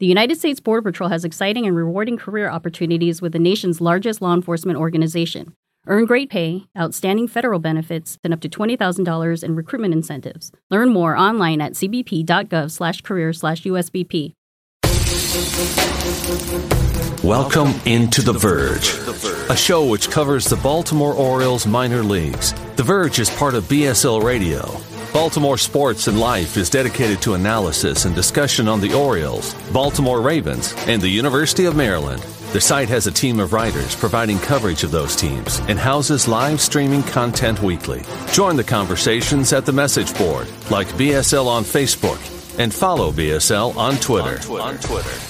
The United States Border Patrol has exciting and rewarding career opportunities with the nation's largest law enforcement organization. Earn great pay, outstanding federal benefits, and up to $20,000 in recruitment incentives. Learn more online at cbp.gov/career/usbp. Welcome into The Verge, a show which covers the Baltimore Orioles minor leagues. The Verge is part of BSL Radio. Baltimore Sports and Life is dedicated to analysis and discussion on the Orioles, Baltimore Ravens, and the University of Maryland. The site has a team of writers providing coverage of those teams and houses live streaming content weekly. Join the conversations at the message board, like BSL on Facebook, and follow BSL on Twitter. On Twitter. On Twitter.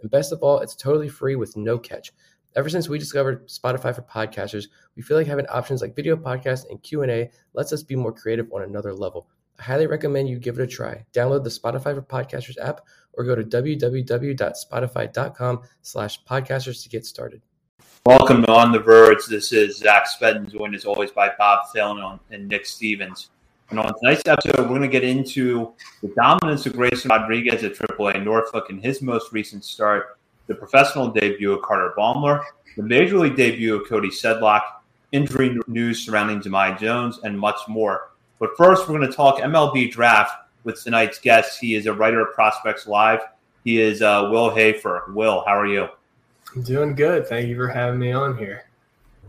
And best of all, it's totally free with no catch. Ever since we discovered Spotify for podcasters, we feel like having options like video podcast and Q&A lets us be more creative on another level. I highly recommend you give it a try. Download the Spotify for Podcasters app or go to www.spotify.com slash podcasters to get started. Welcome to On the Verge. This is Zach Spedden, joined as always by Bob Thielen and Nick Stevens. And on tonight's episode, we're going to get into the dominance of Grayson Rodriguez at AAA Norfolk in his most recent start, the professional debut of Carter Baumler, the major league debut of Cody Sedlock, injury news surrounding Jahmai Jones, and much more. But first, we're going to talk MLB draft with tonight's guest. He is a writer of Prospects Live. He is uh, Will Hoefer. Will, how are you? I'm doing good. Thank you for having me on here.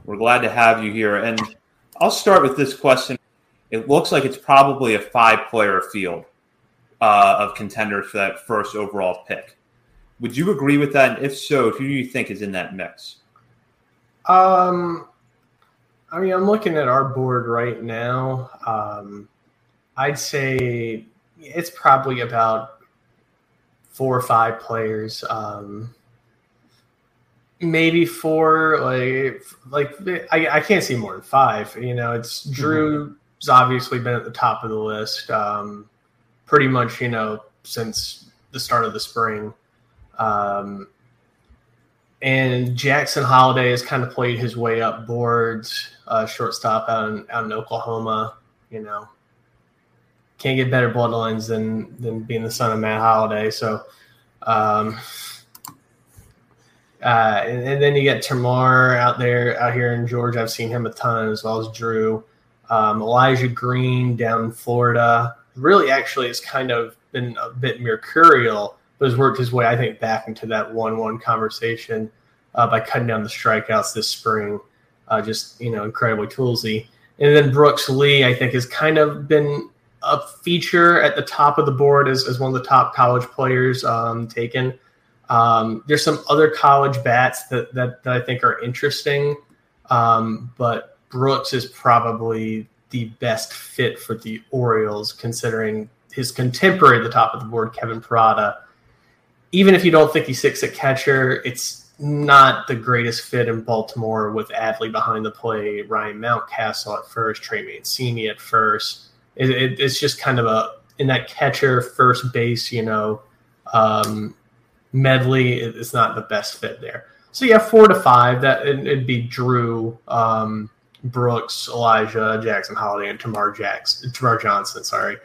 We're glad to have you here. And I'll start with this question it looks like it's probably a five player field uh, of contenders for that first overall pick. Would you agree with that? And if so, who do you think is in that mix? Um, I mean, I'm looking at our board right now. Um, I'd say it's probably about four or five players. Um, maybe four. Like, like I, I can't see more than five. You know, it's Druw, mm-hmm has obviously been at the top of the list um, pretty much, you know, since the start of the spring. Um, and Jackson Holliday has kind of played his way up boards, uh, shortstop out in, out in Oklahoma. You know, can't get better bloodlines than than being the son of Matt Holliday. So, um, uh, and, and, then you get Termarr out there out here in Georgia. I've seen him a ton as well as Druw. Um, Elijah Green down in Florida really actually has kind of been a bit mercurial, but has worked his way, I think, back into that one-one conversation uh, by cutting down the strikeouts this spring. Uh, just you know, incredibly toolsy. And then Brooks Lee, I think, has kind of been a feature at the top of the board as, as one of the top college players um, taken. Um, there's some other college bats that, that, that I think are interesting, um, but Brooks is probably the best fit for the Orioles, considering his contemporary at the top of the board, Kevin Parada. Even if you don't think he's six at catcher, it's not the greatest fit in Baltimore with Adley behind the plate, Ryan Mountcastle at first, Trey Mancini at first. It, it, it's just kind of a in that catcher first base, you know, um, medley. It's not the best fit there. So yeah, four to five. That it, would be Druw. Um, Brooks, Elijah, Jackson Holliday, and Termarr Jackson, Termarr Johnson. Sorry,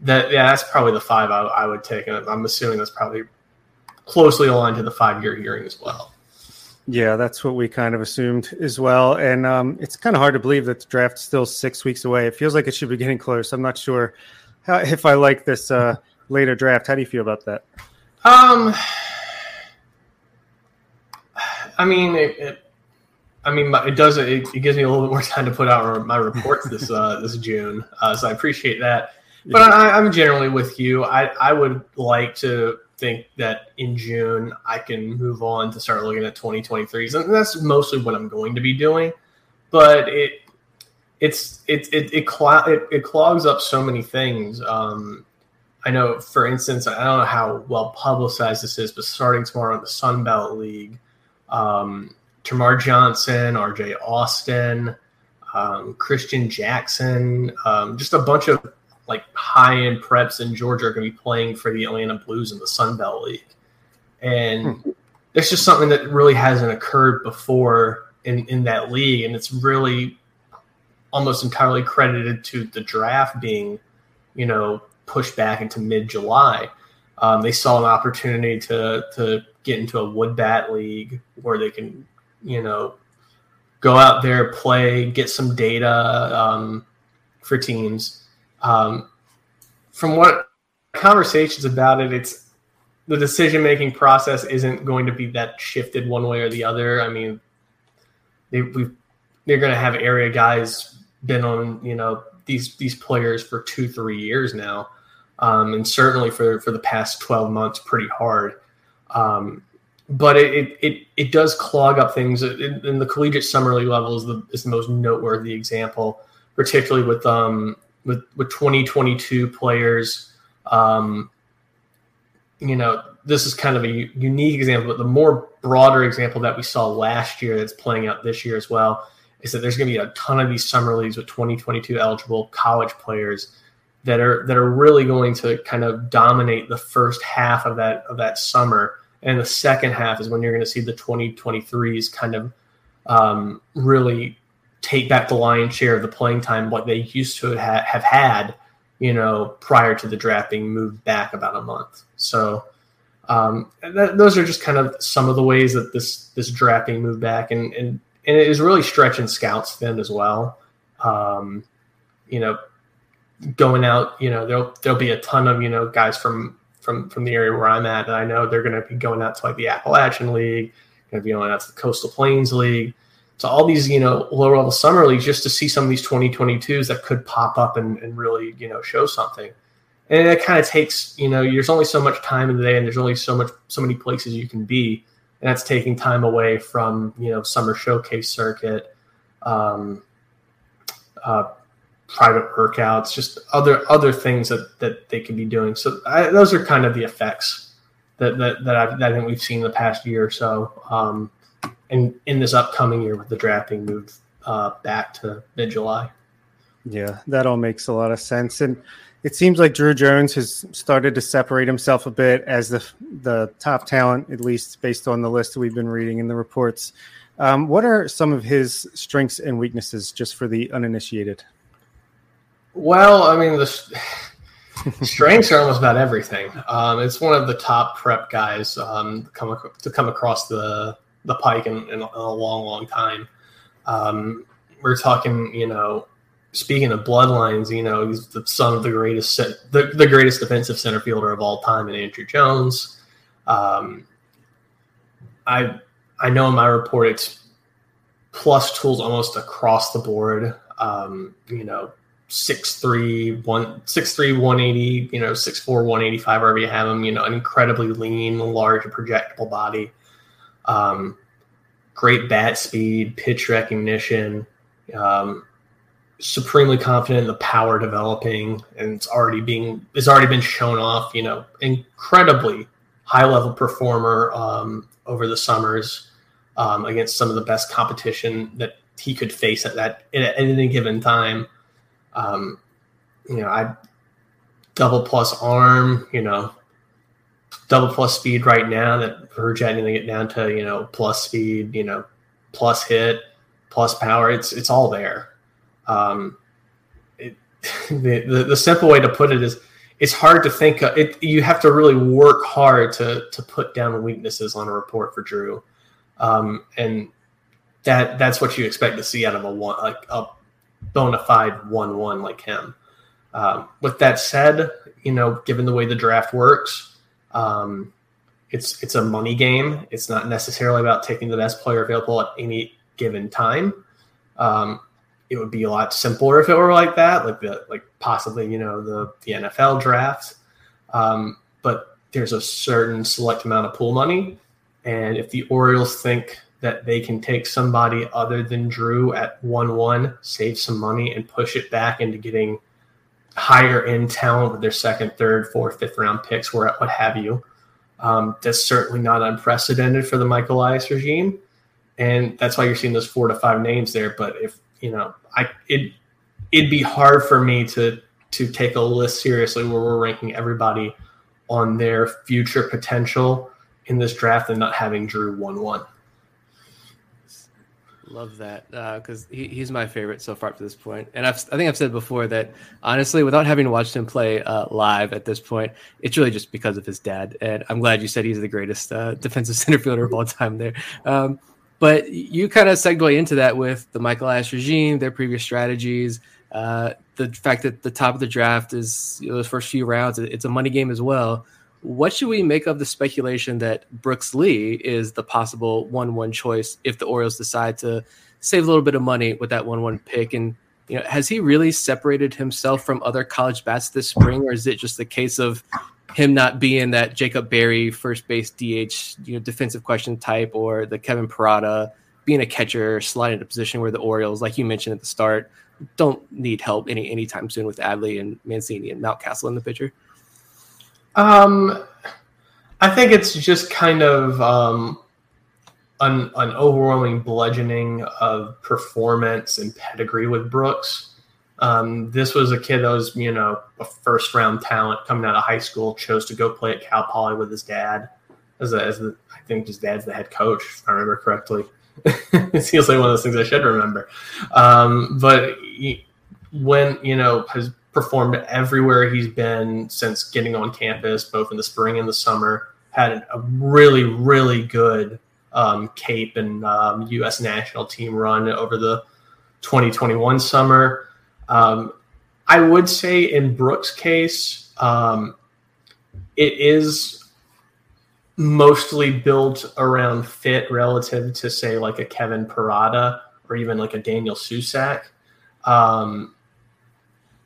that yeah, that's probably the five I, I would take, and I'm assuming that's probably closely aligned to the five year hearing as well. Yeah, that's what we kind of assumed as well, and um, it's kind of hard to believe that the draft's still six weeks away. It feels like it should be getting close. I'm not sure how, if I like this uh, later draft. How do you feel about that? Um, I mean, it, it I mean, it does. It, it, gives me a little bit more time to put out my reports this uh, this June, uh, so I appreciate that. But I, am generally with you. I I would like to think that in June I can move on to start looking at 2023s, and that's mostly what I'm going to be doing. But it it's it it it, cl- it, it clogs up so many things. Um, I know, for instance, I don't know how well publicized this is, but starting tomorrow in the Sun Belt League. Um, Termarr Johnson, RJ Austin, um, Christian Jackson, um, just a bunch of like high end preps in Georgia are going to be playing for the Atlanta Blues in the Sun Belt League. And hmm. it's just something that really hasn't occurred before in, in that league. And it's really almost entirely credited to the draft being, you know, pushed back into mid July. Um, they saw an opportunity to, to get into a wood bat league where they can you know, go out there, play, get some data um, for teams. Um, from what conversations about it, it's the decision making process isn't going to be that shifted one way or the other. I mean, they we they're going to have area guys been on you know these these players for two three years now, um, and certainly for for the past twelve months, pretty hard. Um, but it, it it does clog up things. In, the collegiate summer league level is the is the most noteworthy example, particularly with um with with 2022 players. Um, you know, this is kind of a unique example, but the more broader example that we saw last year that's playing out this year as well is that there's going to be a ton of these summer leagues with 2022 eligible college players that are that are really going to kind of dominate the first half of that of that summer and the second half is when you're going to see the 2023s kind of um, really take back the lion's share of the playing time what they used to ha- have had, you know, prior to the draft being moved back about a month. So um, that, those are just kind of some of the ways that this this draft being moved back, and and and it is really stretching scouts thin as well. Um, you know, going out, you know, there'll there'll be a ton of you know guys from from from the area where I'm at, I know they're going to be going out to like the Appalachian League, going to be going out to the Coastal Plains League, to all these you know lower level summer leagues, just to see some of these 2022s that could pop up and, and really you know show something. And it kind of takes you know there's only so much time in the day, and there's only so much so many places you can be, and that's taking time away from you know summer showcase circuit. Um, uh, private workouts, just other other things that that they could be doing. So I, those are kind of the effects that that that, I've, that I think we've seen the past year or so, um, and in this upcoming year with the drafting moved uh, back to mid July. Yeah, that all makes a lot of sense, and it seems like Druw Jones has started to separate himself a bit as the the top talent, at least based on the list we've been reading in the reports. Um, what are some of his strengths and weaknesses, just for the uninitiated? Well, I mean, the strengths are almost about everything. Um, it's one of the top prep guys um, come to come across the the pike in, in, a long, long time. Um, we're talking, you know, speaking of bloodlines, you know, he's the son of the greatest the, the greatest defensive center fielder of all time, and Andruw Jones. Um, I I know in my report it's plus tools almost across the board. Um, you know, six three one six three one eighty, you know, six four one eighty five, wherever you have him, you know, an incredibly lean, large, projectable body. Um, great bat speed, pitch recognition, um, supremely confident in the power developing, and it's already being it's already been shown off. You know, incredibly high level performer um, over the summers um, against some of the best competition that he could face at that at any given time. Um, you know, I double plus arm, you know, double plus speed right now that projecting to get down to, you know, plus speed, you know, plus hit, plus power. It's it's all there. Um, it, the, the, the simple way to put it is it's hard to think of, it you have to really work hard to to put down weaknesses on a report for Druw. Um, and that that's what you expect to see out of a one like a bona fide one one like him. Um, with that said, you know, given the way the draft works, um, it's it's a money game. It's not necessarily about taking the best player available at any given time. Um, it would be a lot simpler if it were like that, like the like possibly you know the the NFL draft. Um, but there's a certain select amount of pool money, and if the Orioles think that they can take somebody other than Druw at one one, save some money, and push it back into getting higher end talent with their second, third, fourth, fifth round picks, or what have you. Um, that's certainly not unprecedented for the Michael Elias regime, and that's why you're seeing those four to five names there. But if you know, I it it'd be hard for me to to take a list seriously where we're ranking everybody on their future potential in this draft and not having Druw one one. Love that because uh, he, he's my favorite so far to this point. And I've, I think I've said before that honestly, without having watched him play uh, live at this point, it's really just because of his dad. And I'm glad you said he's the greatest uh, defensive center fielder of all time there. Um, but you kind of segue into that with the Michael Ash regime, their previous strategies, uh, the fact that the top of the draft is you know, those first few rounds, it's a money game as well. What should we make of the speculation that Brooks Lee is the possible one-one choice if the Orioles decide to save a little bit of money with that one-one pick? And you know, has he really separated himself from other college bats this spring, or is it just a case of him not being that Jacob Berry first base DH, you know, defensive question type, or the Kevin Parada being a catcher, sliding a position where the Orioles, like you mentioned at the start, don't need help any anytime soon with Adley and Mancini and Mountcastle in the pitcher. Um, I think it's just kind of um, an, an overwhelming bludgeoning of performance and pedigree with Brooks. Um, this was a kid that was, you know, a first round talent coming out of high school, chose to go play at Cal Poly with his dad. As, a, as the, I think his dad's the head coach, if I remember correctly. it feels like one of those things I should remember. Um, but he, when, you know, has performed everywhere he's been since getting on campus, both in the spring and the summer. Had a really, really good um, Cape and um, U.S. national team run over the 2021 summer. Um, I would say in Brooks' case, um, it is mostly built around fit relative to say like a Kevin Parada or even like a Daniel Susac. Um,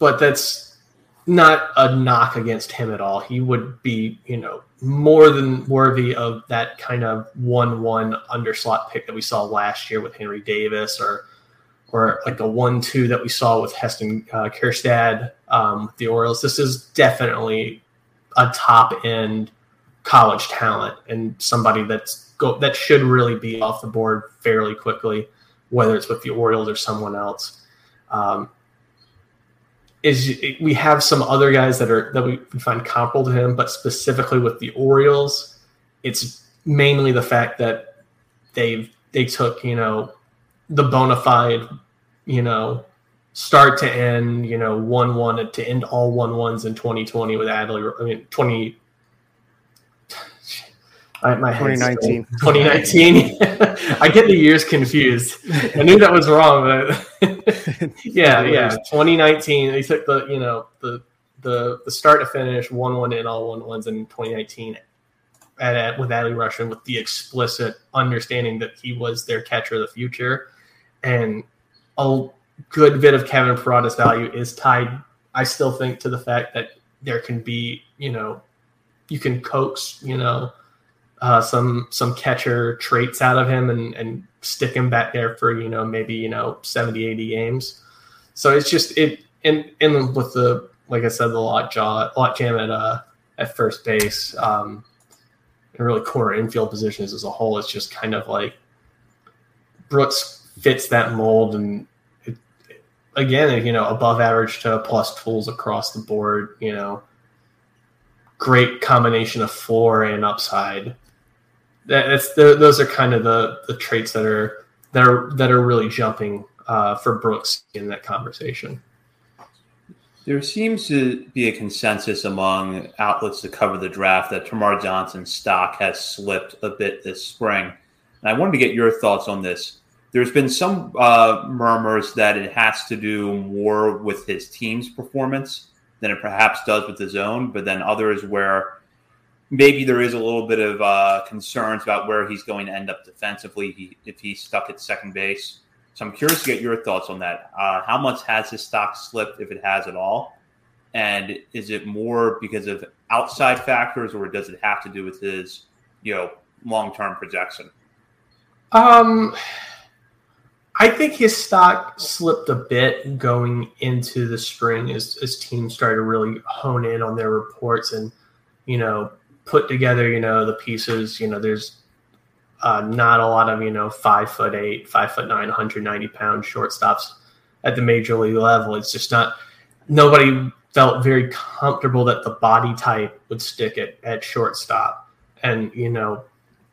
but that's not a knock against him at all. He would be, you know, more than worthy of that kind of one-one underslot pick that we saw last year with Henry Davis, or or like a one-two that we saw with Heston uh, Kjerstad um, the Orioles. This is definitely a top-end college talent and somebody that's go that should really be off the board fairly quickly, whether it's with the Orioles or someone else. Um, is we have some other guys that are that we find comparable to him, but specifically with the Orioles, it's mainly the fact that they've they took you know the bona fide you know start to end you know one one to end all one ones in 2020 with Adley. I mean 20 I, my 2019. 2019. I get the years confused. I knew that was wrong, but yeah, yeah. 2019. They took the you know the the the start to finish one one in all one ones in 2019 at, at with Adley Rutschman with the explicit understanding that he was their catcher of the future, and a good bit of Kevin Parada's value is tied. I still think to the fact that there can be you know you can coax you know uh, some some catcher traits out of him and and stick him back there for you know maybe you know 70 80 games. So it's just it and and with the like i said the lot jaw lot jam at uh at first base um and really core infield positions as a whole it's just kind of like brooks fits that mold and it, again you know above average to plus tools across the board you know great combination of floor and upside those are kind of the the traits that are that are that are really jumping uh, for Brooks in that conversation. There seems to be a consensus among outlets that cover the draft that Termarr Johnson's stock has slipped a bit this spring. And I wanted to get your thoughts on this. There's been some uh, murmurs that it has to do more with his team's performance than it perhaps does with his own, but then others where maybe there is a little bit of uh, concerns about where he's going to end up defensively he, if he's stuck at second base. So I'm curious to get your thoughts on that. Uh, how much has his stock slipped, if it has at all? And is it more because of outside factors, or does it have to do with his, you know, long-term projection? Um, I think his stock slipped a bit going into the spring as, as teams started to really hone in on their reports and, you know, put together, you know, the pieces. You know, there's uh, not a lot of, you know, five foot eight, five foot nine, 190 pound shortstops at the major league level. It's just not, nobody felt very comfortable that the body type would stick it at shortstop. And, you know,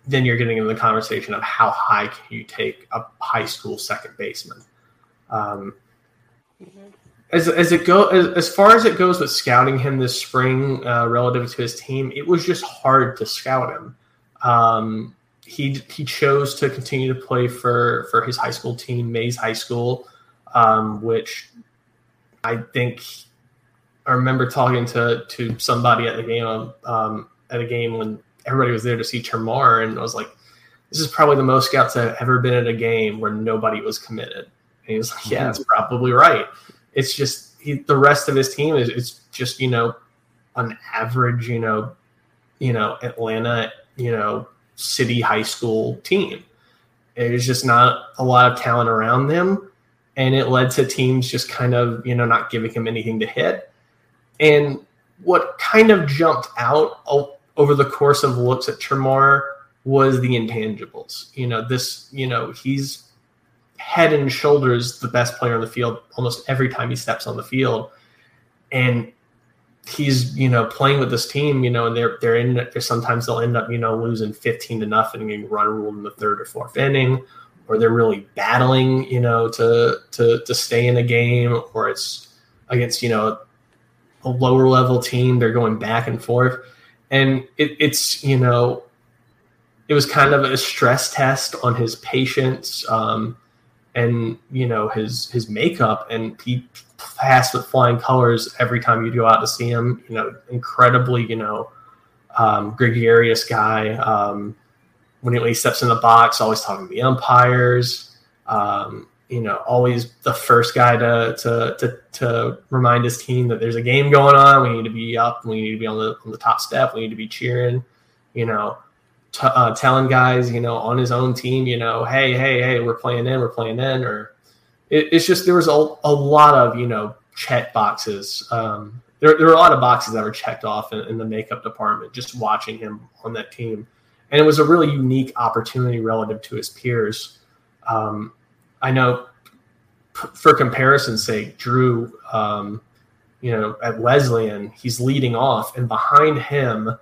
then you're getting into the conversation of how high can you take a high school second baseman. Um, mm-hmm. As, as it go as, as far as it goes with scouting him this spring uh, relative to his team, it was just hard to scout him. Um, he he chose to continue to play for for his high school team, Mays High School, um, which I think I remember talking to to somebody at the game um, at a game when everybody was there to see Termarr, and I was like, "This is probably the most scouts I've ever been at a game where nobody was committed." And he was like, "Yeah, that's probably right." It's just he, the rest of his team is it's just you know an average you know you know Atlanta you know city high school team. There's just not a lot of talent around them, and it led to teams just kind of you know not giving him anything to hit. And what kind of jumped out over the course of looks at Termarr was the intangibles. You know, this, you know, he's head and shoulders the best player on the field almost every time he steps on the field. And he's, you know, playing with this team, you know, and they're they're in there sometimes they'll end up, you know, losing 15 to nothing and run ruled in the third or fourth inning, or they're really battling, you know, to to to stay in a game, or it's against, you know, a lower level team, they're going back and forth and it, it's you know it was kind of a stress test on his patience um, and you know his his makeup and he passed with flying colors every time you go out to see him you know incredibly you know um, gregarious guy um, when, he, steps in the box always talking to the umpires um, you know, always the first guy to, to to to remind his team that there's a game going on. We need to be up. We need to be on the on the top step. We need to be cheering. You know, t- uh, telling guys, you know, on his own team, you know, hey, hey, hey, we're playing in, we're playing in, or it, it's just there was a, a lot of you know check boxes. Um, there, there were a lot of boxes that were checked off in, in the makeup department just watching him on that team, and it was a really unique opportunity relative to his peers. Um, I know for comparison's sake, Druw, um, you know, at Wesleyan, he's leading off, and behind him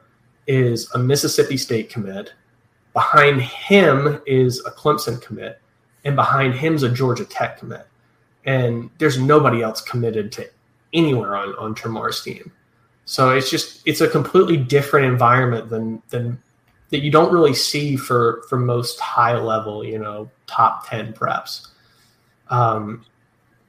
is a Mississippi State commit. Behind him is a Clemson commit, and behind him's a Georgia Tech commit. And there's nobody else committed to anywhere on on Termarr's team. So it's just it's a completely different environment than than that you don't really see for for most high level, you know, top 10 preps. Um,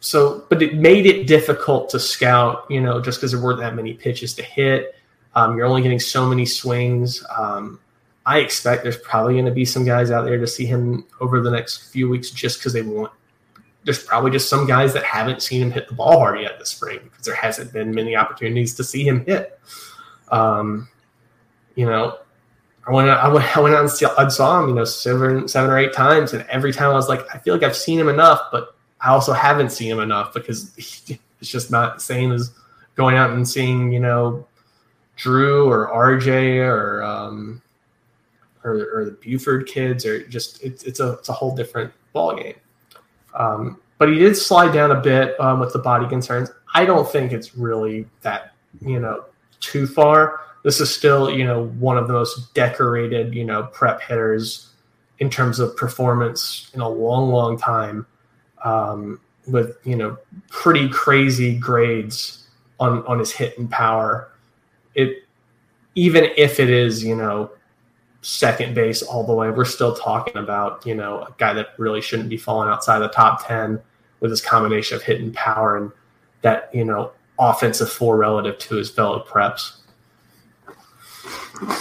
so, but it made it difficult to scout, you know, just because there weren't that many pitches to hit. Um, you're only getting so many swings. Um, I expect there's probably going to be some guys out there to see him over the next few weeks just because they want. There's probably just some guys that haven't seen him hit the ball hard yet this spring because there hasn't been many opportunities to see him hit. Um, you know, I went out, I went, I went out and saw, I saw him, you know, seven, seven or eight times, and every time I was like, I feel like I've seen him enough, but I also haven't seen him enough because it's just not the same as going out and seeing, you know, Druw or RJ or um, or, or the Buford kids, or just it's it's a it's a whole different ball game. Um, but he did slide down a bit um, with the body concerns. I don't think it's really that you know too far this is still, you know, one of the most decorated, you know, prep hitters in terms of performance in a long, long time, um, with you know pretty crazy grades on on his hit and power. It even if it is, you know, second base all the way, we're still talking about, you know, a guy that really shouldn't be falling outside the top 10 with his combination of hit and power and that, you know, offensive floor relative to his fellow preps.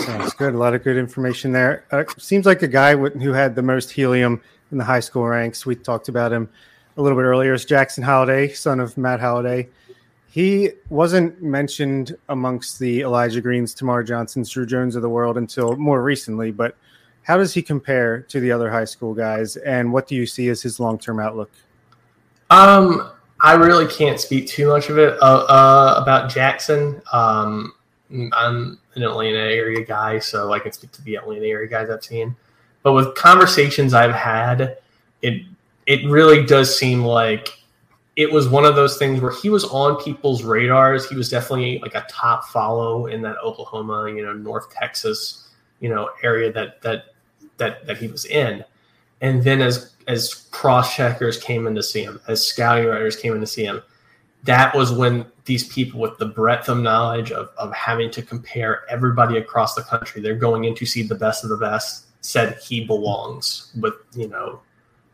Sounds good. A lot of good information there. Uh, seems like a guy who had the most helium in the high school ranks. We talked about him a little bit earlier. Is Jackson Holliday, son of Matt Holliday. He wasn't mentioned amongst the Elijah Greens, Termarr Johnsons, Druw Jones of the world until more recently. But how does he compare to the other high school guys, and what do you see as his long term outlook? Um, I really can't speak too much of it uh, uh, about Jackson. Um, I'm an Atlanta area guy, so I can speak to the Atlanta area guys I've seen. But with conversations I've had, it it really does seem like it was one of those things where he was on people's radars. He was definitely like a top follow in that Oklahoma, you know, North Texas, you know, area that that that that he was in. And then as as cross checkers came in to see him, as scouting writers came in to see him, that was when these people with the breadth of knowledge of, of having to compare everybody across the country, they're going in to see the best of the best, said he belongs with, you know,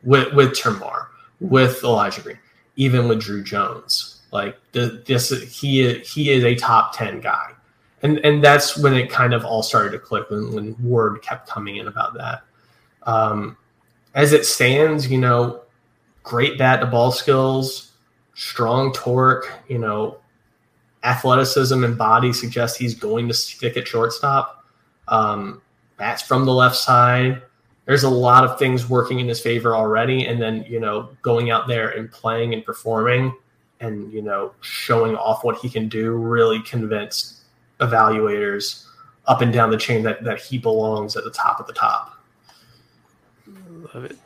with with Termarr, with Elijah Green, even with Druw Jones. Like the, this, he he is a top ten guy, and and that's when it kind of all started to click when, when word kept coming in about that. Um, as it stands, you know, great bat to ball skills, strong torque, you know, athleticism and body suggest he's going to stick at shortstop. Um, bats from the left side. There's a lot of things working in his favor already, and then you know, going out there and playing and performing, and you know, showing off what he can do really convinced evaluators up and down the chain that that he belongs at the top of the top. Love it.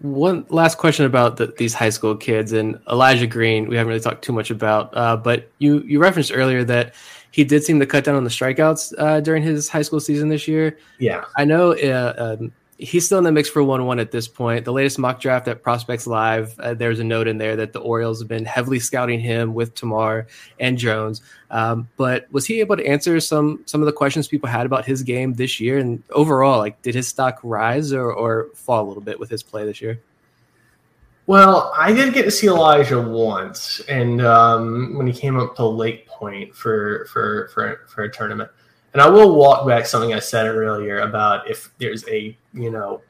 One last question about the, these high school kids and Elijah Green. We haven't really talked too much about, uh, but you you referenced earlier that he did seem to cut down on the strikeouts uh, during his high school season this year. Yeah, I know. Uh, um, he's still in the mix for 1 1 at this point. The latest mock draft at Prospects Live, uh, there's a note in there that the Orioles have been heavily scouting him with Termarr and Jones. Um, but was he able to answer some some of the questions people had about his game this year? And overall, like, did his stock rise or, or fall a little bit with his play this year? Well, I did get to see Elijah once, and um, when he came up to Lake Point for for for for a tournament. And I will walk back something I said earlier about if there's a you know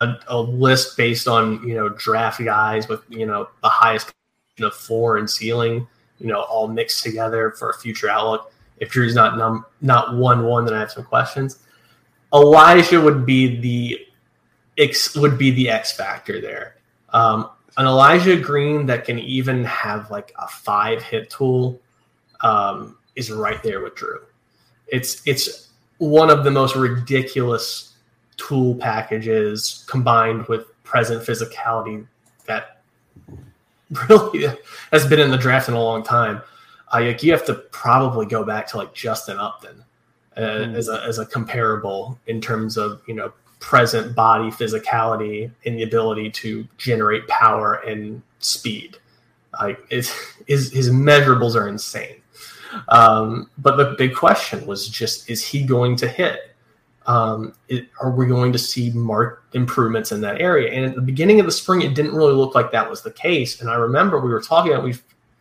a, a list based on you know draft guys with you know the highest of floor and ceiling, you know, all mixed together for a future outlook. If Druw's not num not one one, then I have some questions. Elijah would be the X would be the X factor there. Um, an Elijah Green that can even have like a five hit tool um, is right there with Druw it's it's one of the most ridiculous tool packages combined with present physicality that really has been in the draft in a long time. Uh, like you have to probably go back to like Justin Upton uh, mm. as a as a comparable in terms of you know present body physicality and the ability to generate power and speed. Like his his measurables are insane. Um, but the big question was just: Is he going to hit? Um, it, are we going to see marked improvements in that area? And at the beginning of the spring, it didn't really look like that was the case. And I remember we were talking about we,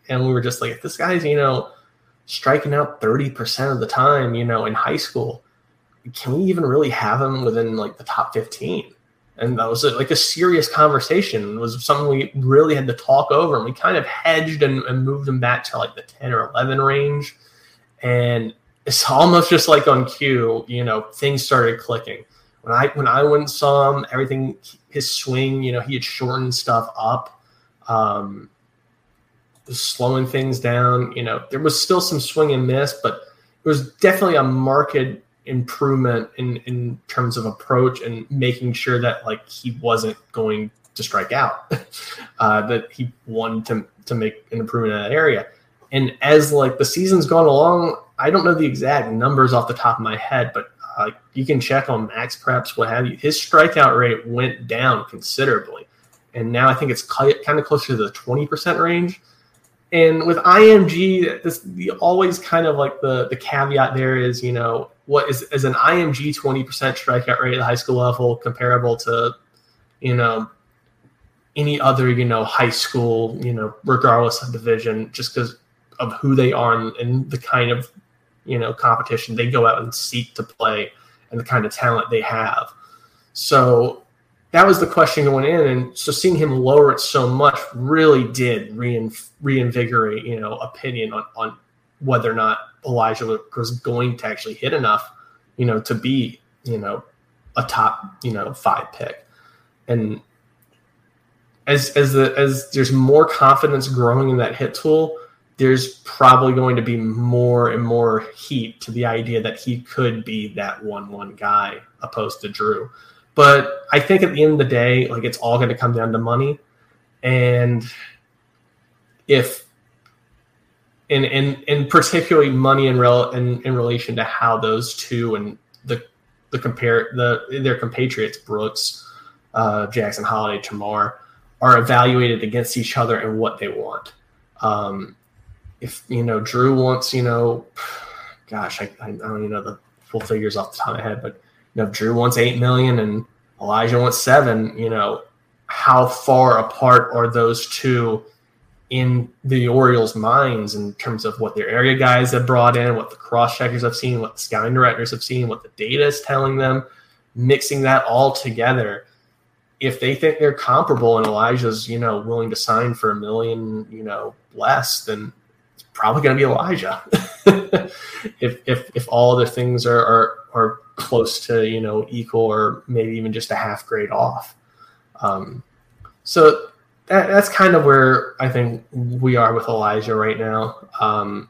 and we were just like, if this guy's you know striking out thirty percent of the time, you know, in high school, can we even really have him within like the top fifteen? and that was like a serious conversation. It was something we really had to talk over, and we kind of hedged and, and moved him back to like the ten or eleven range. And it's almost just like on cue, you know, things started clicking. When I when I went and saw him, everything his swing, you know, he had shortened stuff up, um, slowing things down. You know, there was still some swing and miss, but it was definitely a marked improvement in in terms of approach and making sure that like he wasn't going to strike out uh, that he wanted to to make an improvement in that area and as like the season's gone along i don't know the exact numbers off the top of my head but uh, you can check on MaxPreps what have you. His strikeout rate went down considerably and now i think it's kind of closer to the 20% range. And with img this the always kind of like the the caveat there is you know what is, is an IMG 20% strikeout rate at the high school level comparable to, you know, any other, you know, high school, you know, regardless of division, just because of who they are and, and the kind of you know competition they go out and seek to play and the kind of talent they have. So that was the question going in, and so seeing him lower it so much really did reinvigorate you know opinion on on whether or not Elijah was going to actually hit enough, you know, to be you know a top you know five pick, and as as the as there's more confidence growing in that hit tool, there's probably going to be more and more heat to the idea that he could be that one one guy opposed to Druw. But I think at the end of the day, like it's all going to come down to money, and if and and and particularly money in rel in, in relation to how those two and the the compare the their compatriots Brooks, uh, Jackson Holliday, Termarr are evaluated against each other and what they want. Um, if you know Druw wants, you know, gosh, I, I don't even know the full figures off the top of my head, but you know, if Druw wants eight million and Elijah wants seven, you know, how far apart are those two in the Orioles' minds in terms of what their area guys have brought in, what the cross checkers have seen, what the scouting directors have seen, what the data is telling them, mixing that all together. If they think they're comparable and Elijah's, you know, willing to sign for a million, you know, less, then probably going to be Elijah. if, if, if all other things are, are, are close to, you know, equal or maybe even just a half grade off. Um, so that, that's kind of where I think we are with Elijah right now. Um,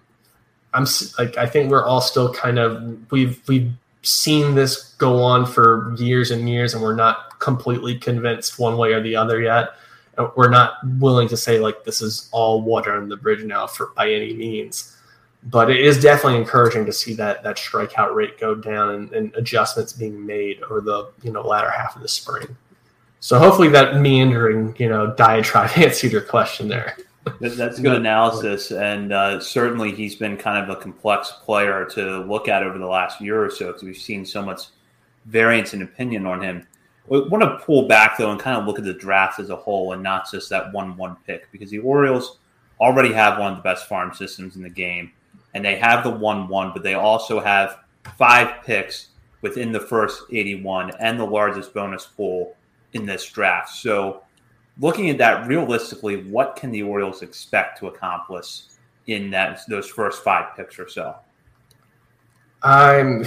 I'm like, I think we're all still kind of, we've, we've seen this go on for years and years and we're not completely convinced one way or the other yet. We're not willing to say like this is all water on the bridge now for by any means, but it is definitely encouraging to see that that strikeout rate go down and, and adjustments being made over the you know latter half of the spring. So hopefully that meandering you know diatribe answered your question there. That's good analysis, and uh, certainly he's been kind of a complex player to look at over the last year or so because we've seen so much variance in opinion on him. We want to pull back though and kind of look at the draft as a whole and not just that one one pick because the Orioles already have one of the best farm systems in the game and they have the one one, but they also have five picks within the first 81 and the largest bonus pool in this draft. So looking at that realistically, what can the Orioles expect to accomplish in that those first five picks or so? I'm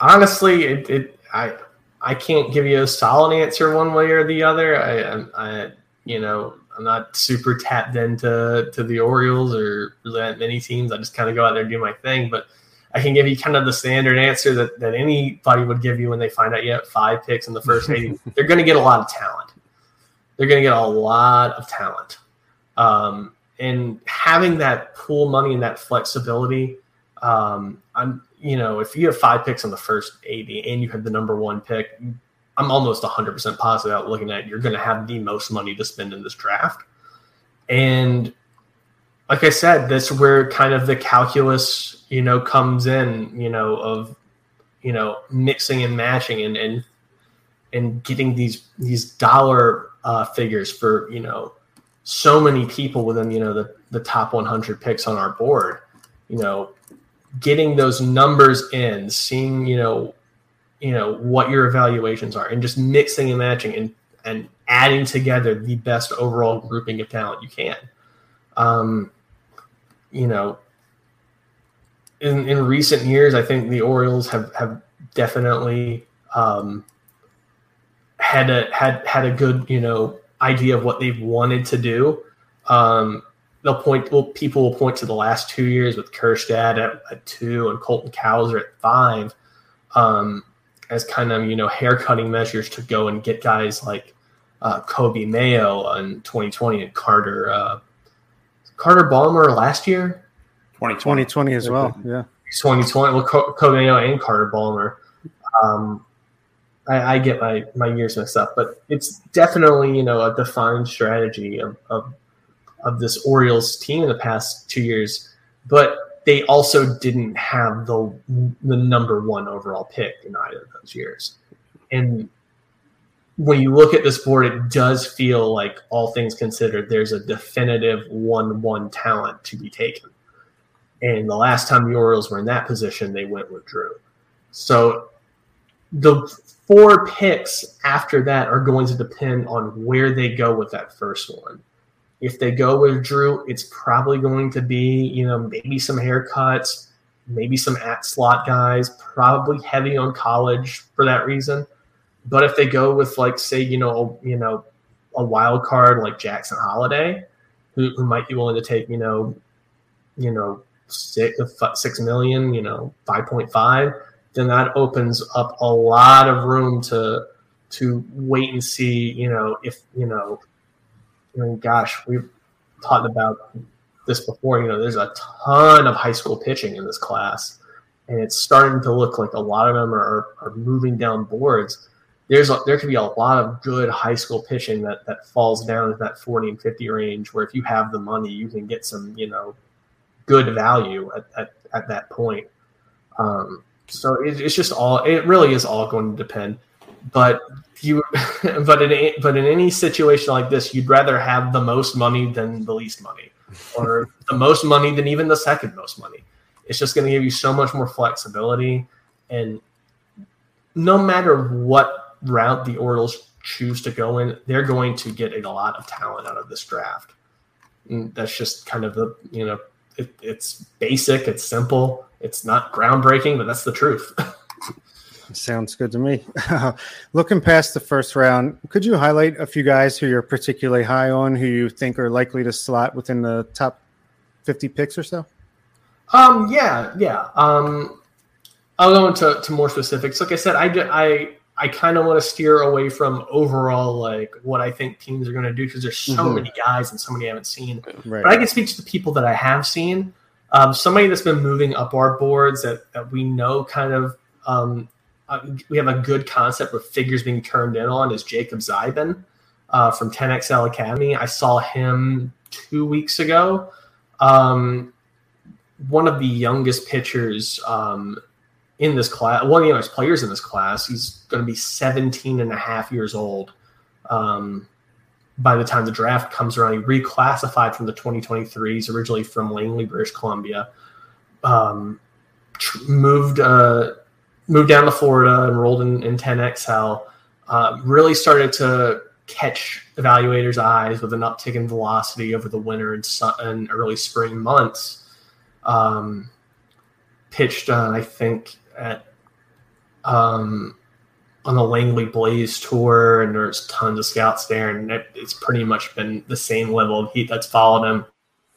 honestly, it, it I I can't give you a solid answer one way or the other. I, I you know I'm not super tapped into to the Orioles or really that many teams. I just kind of go out there and do my thing. But I can give you kind of the standard answer that, that anybody would give you when they find out you have five picks in the first 80. They're going to get a lot of talent. They're going to get a lot of talent. Um, and having that pool money and that flexibility, um, I'm you know, if you have five picks on the first 80 and you have the number one pick, I'm almost 100% positive out looking at it, you're going to have the most money to spend in this draft. And like I said, that's where kind of the calculus, you know, comes in, you know, of, you know, mixing and matching and, and, and getting these, these dollar uh, figures for, you know, so many people within, you know, the, the top 100 picks on our board, you know, getting those numbers in, seeing you know, you know what your evaluations are, and just mixing and matching and and adding together the best overall grouping of talent you can. Um, you know, in in recent years, I think the Orioles have have definitely um, had a had had a good you know idea of what they've wanted to do. Um, they'll point well people will point to the last two years with Kjerstad at, at two and Colton Cowser at five um, as kind of you know hair cutting measures to go and get guys like uh, Coby Mayo in 2020 and Carter uh, Carter Baumler last year? 2020, 2020 as well yeah. 2020 well Coby Mayo and Carter Baumler um, I, I, get my my years mixed up but it's definitely you know a defined strategy of, of of this Orioles team in the past two years, but they also didn't have the the number one overall pick in either of those years. And when you look at this board, it does feel like all things considered, there's a definitive one-one talent to be taken. And the last time the Orioles were in that position, they went with Drew. So the four picks after that are going to depend on where they go with that first one. If they go with Druw, it's probably going to be, you know, maybe some haircuts, maybe some at slot guys, probably heavy on college for that reason. But if they go with like say, you know, you know, a wild card like Jackson Holliday, who, who might be willing to take, you know, you know, six, six million, you know, five point five, then that opens up a lot of room to to wait and see, you know, if you know, I mean, gosh, we've talked about this before. You know, there's a ton of high school pitching in this class, and it's starting to look like a lot of them are, are moving down boards. There's a, there could be a lot of good high school pitching that that falls down to that 40 and 50 range, where if you have the money, you can get some, you know, good value at, at, at that point. Um, so it, it's just all it really is all going to depend. But you, but in but in any situation like this, you'd rather have the most money than the least money, or the most money than even the second most money. It's just going to give you so much more flexibility, and no matter what route the Orioles choose to go in, they're going to get a lot of talent out of this draft. And that's just kind of the you know it, it's basic, it's simple, it's not groundbreaking, but that's the truth. Sounds good to me. Looking past the first round, could you highlight a few guys who you're particularly high on, who you think are likely to slot within the top 50 picks or so? Um, yeah, yeah. Um, I'll go into to more specifics. Like I said, I, I I kind of want to steer away from overall like what I think teams are going to do because there's so mm-hmm. many guys and so many I haven't seen. Right. But I can speak to the people that I have seen. Um, somebody that's been moving up our boards that, that we know kind of um, uh, we have a good concept of figures being turned in on is Jacob Zibin uh, from 10XL Academy. I saw him two weeks ago. Um, one of the youngest pitchers um, in this class, one of the youngest players in this class. He's going to be 17 and a half years old um, by the time the draft comes around. He reclassified from the 2023. He's originally from Langley, British Columbia. Um, tr- moved uh, moved down to Florida, enrolled in, in 10XL. Uh, really started to catch evaluators' eyes with an uptick in velocity over the winter and, su- and early spring months. Um, pitched, uh, I think, at um, on the Langley Blaze tour, and there's tons of scouts there, and it, it's pretty much been the same level of heat that's followed him.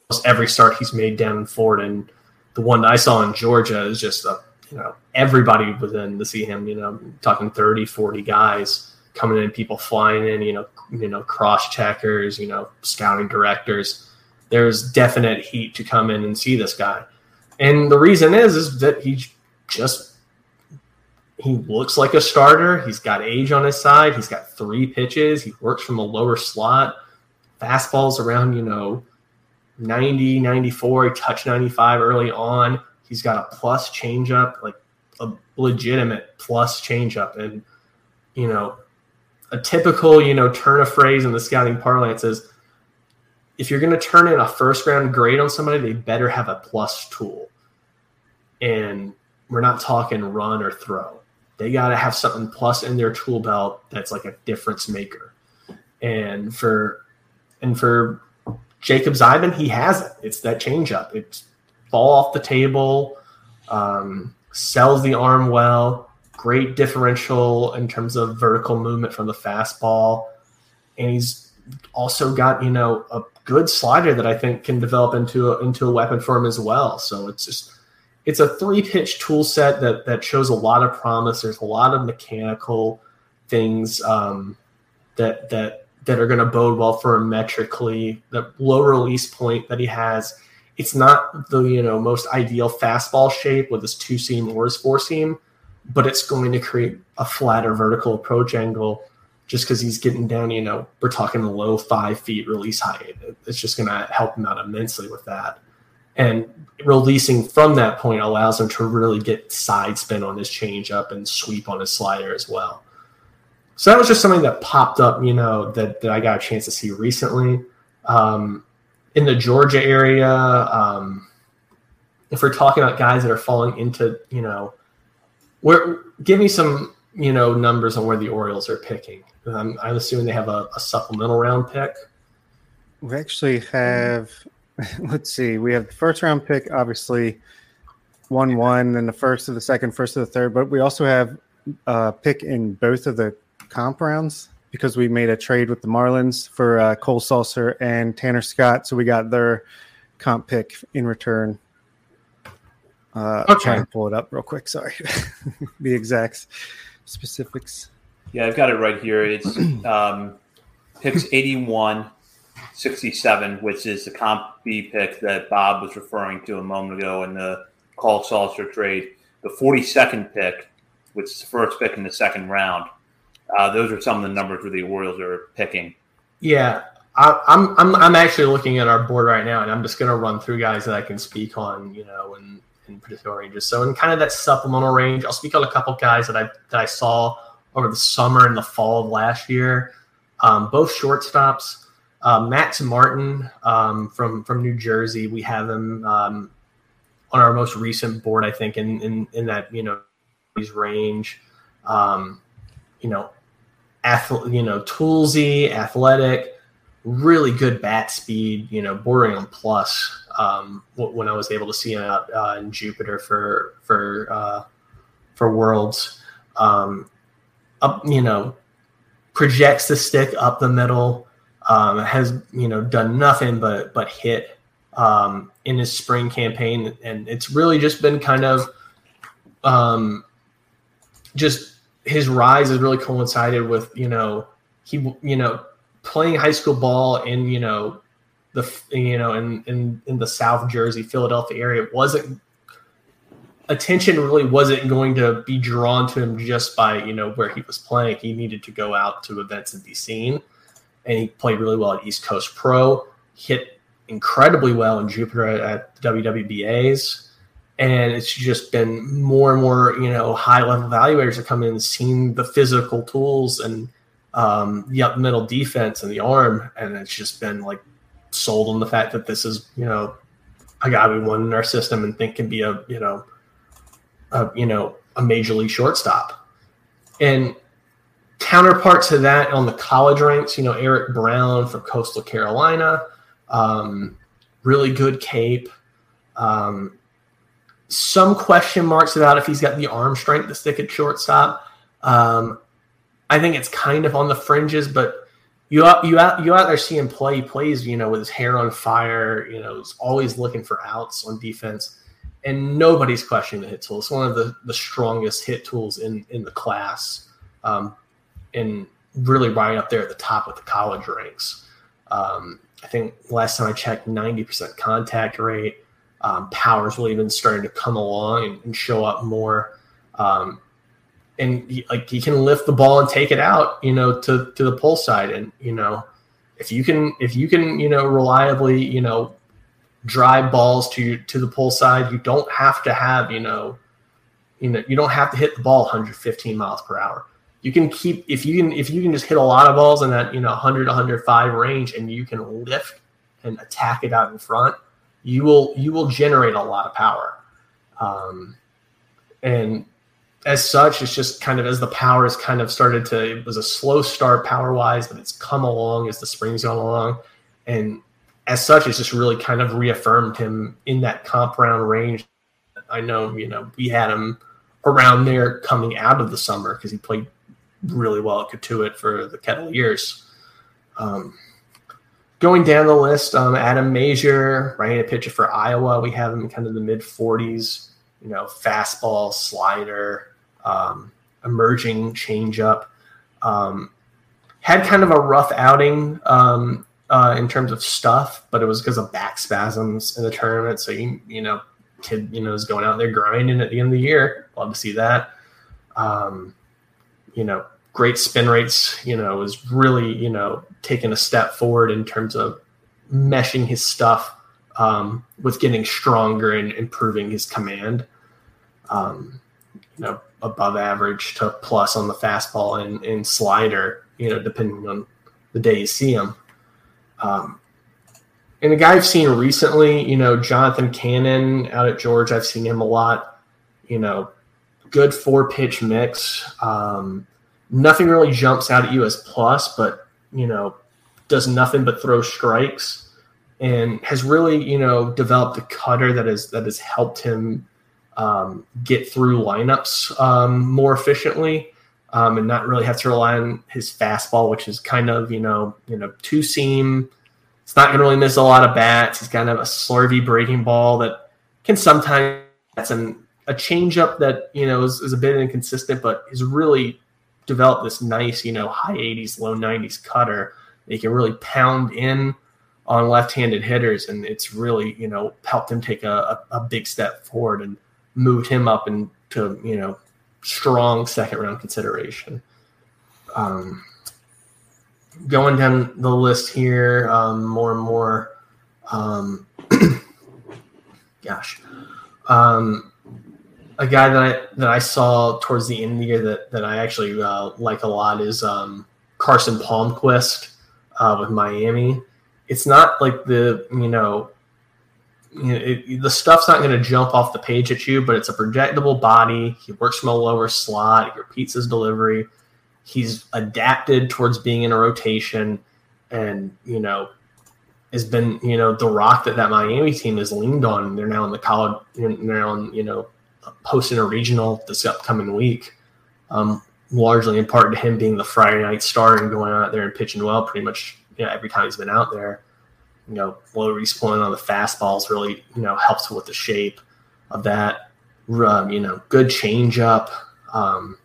Almost every start he's made down in Florida, and the one I saw in Georgia is just a you know everybody was in to see him. You know, talking 30, 40 guys coming in, people flying in. You know, you know cross checkers, you know, scouting directors. There's definite heat to come in and see this guy, and the reason is is that he just he looks like a starter. He's got age on his side. He's got three pitches. He works from a lower slot. Fastballs around, you know, 90, 94. He touched 95 early on. He's got a plus changeup, like a legitimate plus changeup. And, you know, a typical, you know, turn a phrase in the scouting parlance is if you're going to turn in a first round grade on somebody, they better have a plus tool. And we're not talking run or throw they got to have something plus in their tool belt that's like a difference maker. And for and for Jacob Zibin, he has it. It's that changeup. It's fall off the table, um, sells the arm well, great differential in terms of vertical movement from the fastball, and he's also got you know a good slider that I think can develop into a, into a weapon for him as well. So it's just it's a three pitch tool set that that shows a lot of promise. There's a lot of mechanical things um, that that that are going to bode well for him metrically. The low release point that he has, it's not the you know most ideal fastball shape with this two seam or his four seam, but it's going to create a flatter vertical approach angle. Just because he's getting down, you know, we're talking low five feet release height. It's just going to help him out immensely with that. And releasing from that point allows him to really get side spin on his changeup and sweep on his slider as well. so that was just something that popped up, you know, that, that I got a chance to see recently. Um, in the Georgia area, um, if we're talking about guys that are falling into, you know, where give me some, you know, numbers on where the Orioles are picking. I'm, I'm assuming they have a, a supplemental round pick. We actually have, let's see, we have the first round pick, obviously one one, then the first of the second, first of the third, but we also have a pick in both of the comp rounds because we made a trade with the Marlins for uh, Cole Sulser and Tanner Scott, so we got their comp pick in return. Uh, okay. Trying to pull it up real quick. Sorry, the exact specifics. Yeah, I've got it right here. It's um, picks 81, 67, which is the comp B pick that Bob was referring to a moment ago in the Cole Sulser trade. The 42nd pick, which is the first pick in the second round. Uh, those are some of the numbers where the Orioles are picking. Yeah, I, I'm I'm I'm actually looking at our board right now, and I'm just going to run through guys that I can speak on, you know, in in particular ranges. So in kind of that supplemental range, I'll speak on a couple guys that I that I saw over the summer and the fall of last year. Um, both shortstops. Uh, Martin um, from from New Jersey, we have him um, on our most recent board, I think, in in, in that you know range. Um, you know, athlete, you know, toolsy, athletic, really good bat speed, you know, bordering on plus. Um, when I was able to see him out uh, in Jupiter for for uh, for Worlds, um, up, you know, projects the stick up the middle. Um, has you know done nothing but but hit um, in his spring campaign, and it's really just been kind of um, just his rise has really coincided with you know he you know playing high school ball in you know the you know in in in the South Jersey Philadelphia area wasn't attention really wasn't going to be drawn to him just by you know where he was playing. He needed to go out to events and be seen, and he played really well at East Coast Pro. Hit incredibly well in Jupiter at, at WWBA's and it's just been more and more you know high level evaluators are coming in and seeing the physical tools and um, the up middle defense and the arm. And it's just been like sold on the fact that this is you know a guy we want in our system and think can be a you know a you know a major league shortstop. And counterpart to that on the college ranks you know eric brown from coastal carolina um, really good cape um, some question marks about if he's got the arm strength to stick at shortstop. Um, I think it's kind of on the fringes, but you out you out you out there seeing play. He plays, you know, with his hair on fire. You know, he's always looking for outs on defense, and nobody's questioning the hit tool. It's one of the the strongest hit tools in in the class, um, and really right up there at the top of the college ranks. Um, I think last time I checked, ninety percent contact rate um, power's been starting to come along and, and show up more. Um, and he, like he can lift the ball and take it out, you know, to to the pull side. And you know, if you can if you can you know reliably you know drive balls to to the pull side, you don't have to have you know you know you don't have to hit the ball 115 miles per hour. You can keep if you can if you can just hit a lot of balls in that you know 100 105 range and you can lift and attack it out in front you will you will generate a lot of power. Um, and as such, it's just kind of as the power has kind of started to it was a slow start power wise, but it's come along as the spring's gone along. And as such, it's just really kind of reaffirmed him in that comp round range. I know, you know, we had him around there coming out of the summer because he played really well at Cotuit for the Kettleers. Um, going down the list, um, Adam Mazur, right-handed pitcher for Iowa. We have him kind of the mid 40s. You know, fastball, slider, um, emerging changeup. Um, had kind of a rough outing um, uh, in terms of stuff, but it was because of back spasms in the tournament. So you you know, kid you know is going out there grinding at the end of the year. Love to see that. Um, you know, great spin rates, you know, is really, you know, taking a step forward in terms of meshing his stuff um, with getting stronger and improving his command. Um, you know, above average to plus on the fastball and, and slider, you know, depending on the day you see him. Um, and a guy I've seen recently, you know, Jonathan Cannon out at George, I've seen him a lot. You know, good four pitch mix. Um, nothing really jumps out at you as plus, but you know, does nothing but throw strikes and has really, you know, developed a cutter that has that has helped him um, get through lineups um, more efficiently. Um, and not really have to rely on his fastball, which is kind of you know you know two seam. It's not going to really miss a lot of bats. It's kind of a slurvy breaking ball that can sometimes that's an, a changeup that you know is, is a bit inconsistent, but is really developed this nice you know high 80s, low 90s cutter. They can really pound in on left-handed hitters, and it's really you know helped him take a, a, a big step forward and moved him up into you know strong second round consideration. Um, going down the list here, um, more and more. Um, gosh, um, a guy that I that I saw towards the end of the year that that I actually uh, like a lot is um, Carson Palmquist uh, with Miami. It's not like the you know you know, it, the stuff's not going to jump off the page at you, but it's a projectable body. He works from a lower slot. He repeats his delivery. He's adapted towards being in a rotation, and you know, has been you know the rock that that Miami team has leaned on. They're now in the college. They're now on you know posting a regional this upcoming week. Um, largely in part to him being the Friday night star and going out there and pitching well pretty much you know, every time he's been out there you know, low point on the fastballs really, you know, helps with the shape of that. Um, you know, good changeup, um,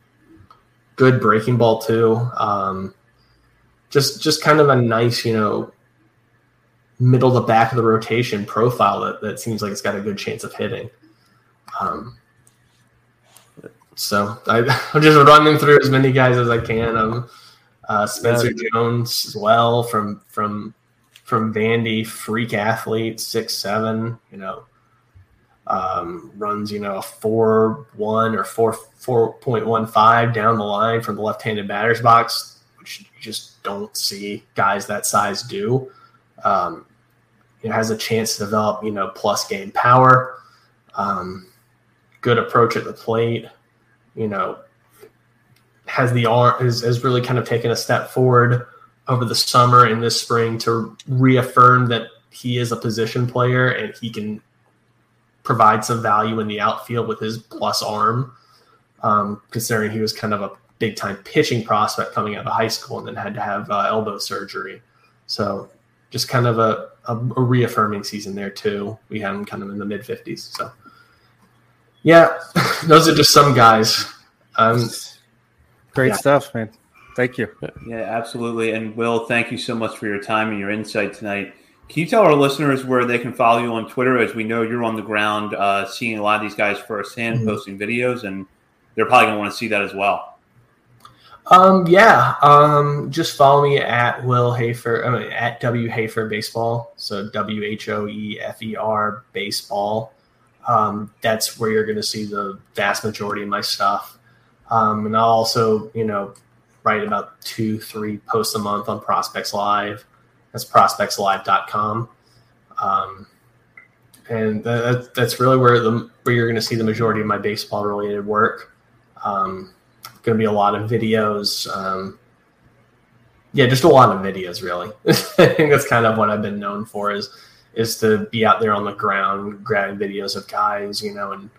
good breaking ball too. Um, just, just kind of a nice, you know, middle to back of the rotation profile that, that seems like it's got a good chance of hitting. Um, so I, I'm just running through as many guys as I can. Um, uh, Spencer yeah. Jones as well from from from Vandy, freak athlete, six seven, you know, um, runs you know a four one or four four point one five down the line from the left handed batter's box, which you just don't see guys that size do. Um, it has a chance to develop you know plus game power, um, good approach at the plate, you know, has the arm is, is really kind of taken a step forward over the summer and this spring to reaffirm that he is a position player and he can provide some value in the outfield with his plus arm, um, considering he was kind of a big time pitching prospect coming out of high school and then had to have uh, elbow surgery. So just kind of a, a, a, reaffirming season there too. We had him kind of in the mid 50s. So yeah, those are just some guys. Um, Great yeah. stuff, man. Thank you. Yeah, absolutely. And Will, thank you so much for your time and your insight tonight. Can you tell our listeners where they can follow you on Twitter? As we know, you're on the ground, uh, seeing a lot of these guys firsthand, mm-hmm. posting videos, and they're probably going to want to see that as well. Um, yeah. Um, just follow me at Will Hoefer, I mean, at W Hoefer Baseball. So W H O E F E R Baseball. Um, that's where you're going to see the vast majority of my stuff. Um, and I'll also, you know, write about two, three posts a month on Prospects Live. That's prospectslive.com. Um, and that, that's really where the where you're going to see the majority of my baseball related work. Um, going to be a lot of videos. Um, yeah, just a lot of videos, really. I think that's kind of what I've been known for is is to be out there on the ground, grabbing videos of guys, you know, and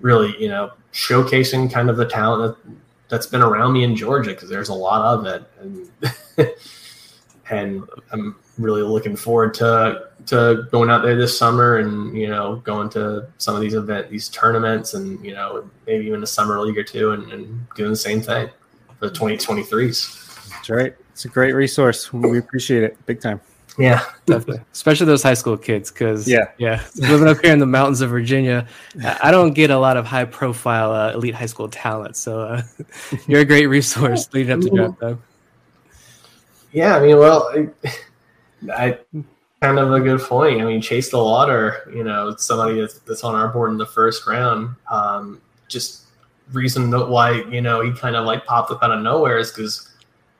really, you know, showcasing kind of the talent that that's been around me in Georgia because there's a lot of it, and and I'm really looking forward to to going out there this summer and you know going to some of these event these tournaments and you know maybe even a summer league or two and, and doing the same thing for the 2023s. That's right. It's a great resource. We appreciate it big time. Yeah, definitely. Especially those high school kids, because yeah, yeah, living up here in the mountains of Virginia, I don't get a lot of high profile uh, elite high school talent. So uh, you're a great resource leading up to draft time. Yeah, I mean, well, I, I kind of a good point. I mean, Chase the DeLauter, you know, somebody that's, that's on our board in the first round, um, just reason that why you know he kind of like popped up out of nowhere is because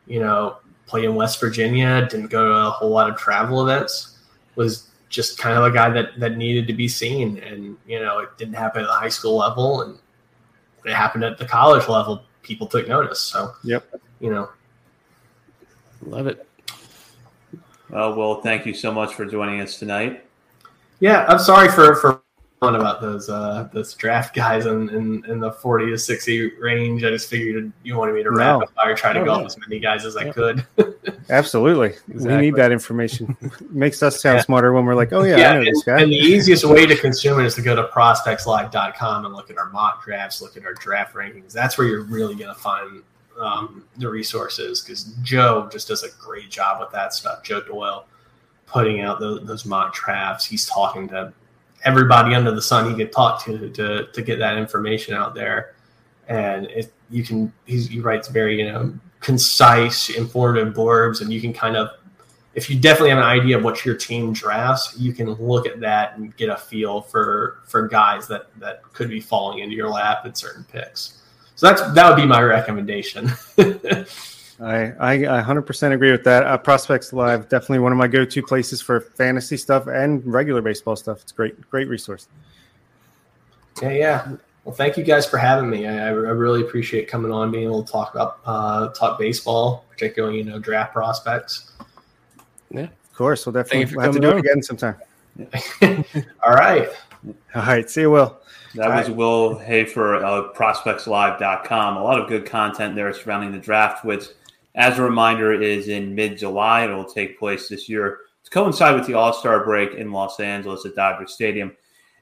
you know played in West Virginia, didn't go to a whole lot of travel events, was just kind of a guy that that needed to be seen, and you know it didn't happen at the high school level, and when it happened at the college level, people took notice. So yep, you know, love it. Uh, well, thank you so much for joining us tonight. Yeah, I'm sorry for for about those uh those draft guys in, in, in the 40 to 60 range. I just figured you wanted me to no. rapid fire try to oh, go yeah. as many guys as I could. Absolutely. Exactly. We need that information. makes us sound yeah. smarter when we're like, oh yeah, yeah and, and, the easiest way to consume it is to go to prospectslive.com and look at our mock drafts, look at our draft rankings. That's where you're really going to find um, the resources because Joe just does a great job with that stuff. Joe Doyle putting out those, those mock drafts. He's talking to everybody under the sun he could talk to to to get that information out there. And it, you can he writes very you know concise, informative blurbs, and you can kind of if you definitely have an idea of what your team drafts, you can look at that and get a feel for for guys that that could be falling into your lap at certain picks. So that's that would be my recommendation. I, I 100% agree with that. Uh, Prospects Live definitely one of my go-to places for fantasy stuff and regular baseball stuff. It's great, great resource. Yeah, yeah. Well, thank you guys for having me. I, I really appreciate coming on, being able to talk about uh, talk baseball, particularly you know draft prospects. Yeah, of course. We'll definitely we'll have to do on. it again sometime. All right. All right. See you, Will. That was Will Hoefer of prospectslive.com. A lot of good content there surrounding the draft, which as a reminder, is in mid July. It will take place this year to coincide with the All Star break in Los Angeles at Dodger Stadium.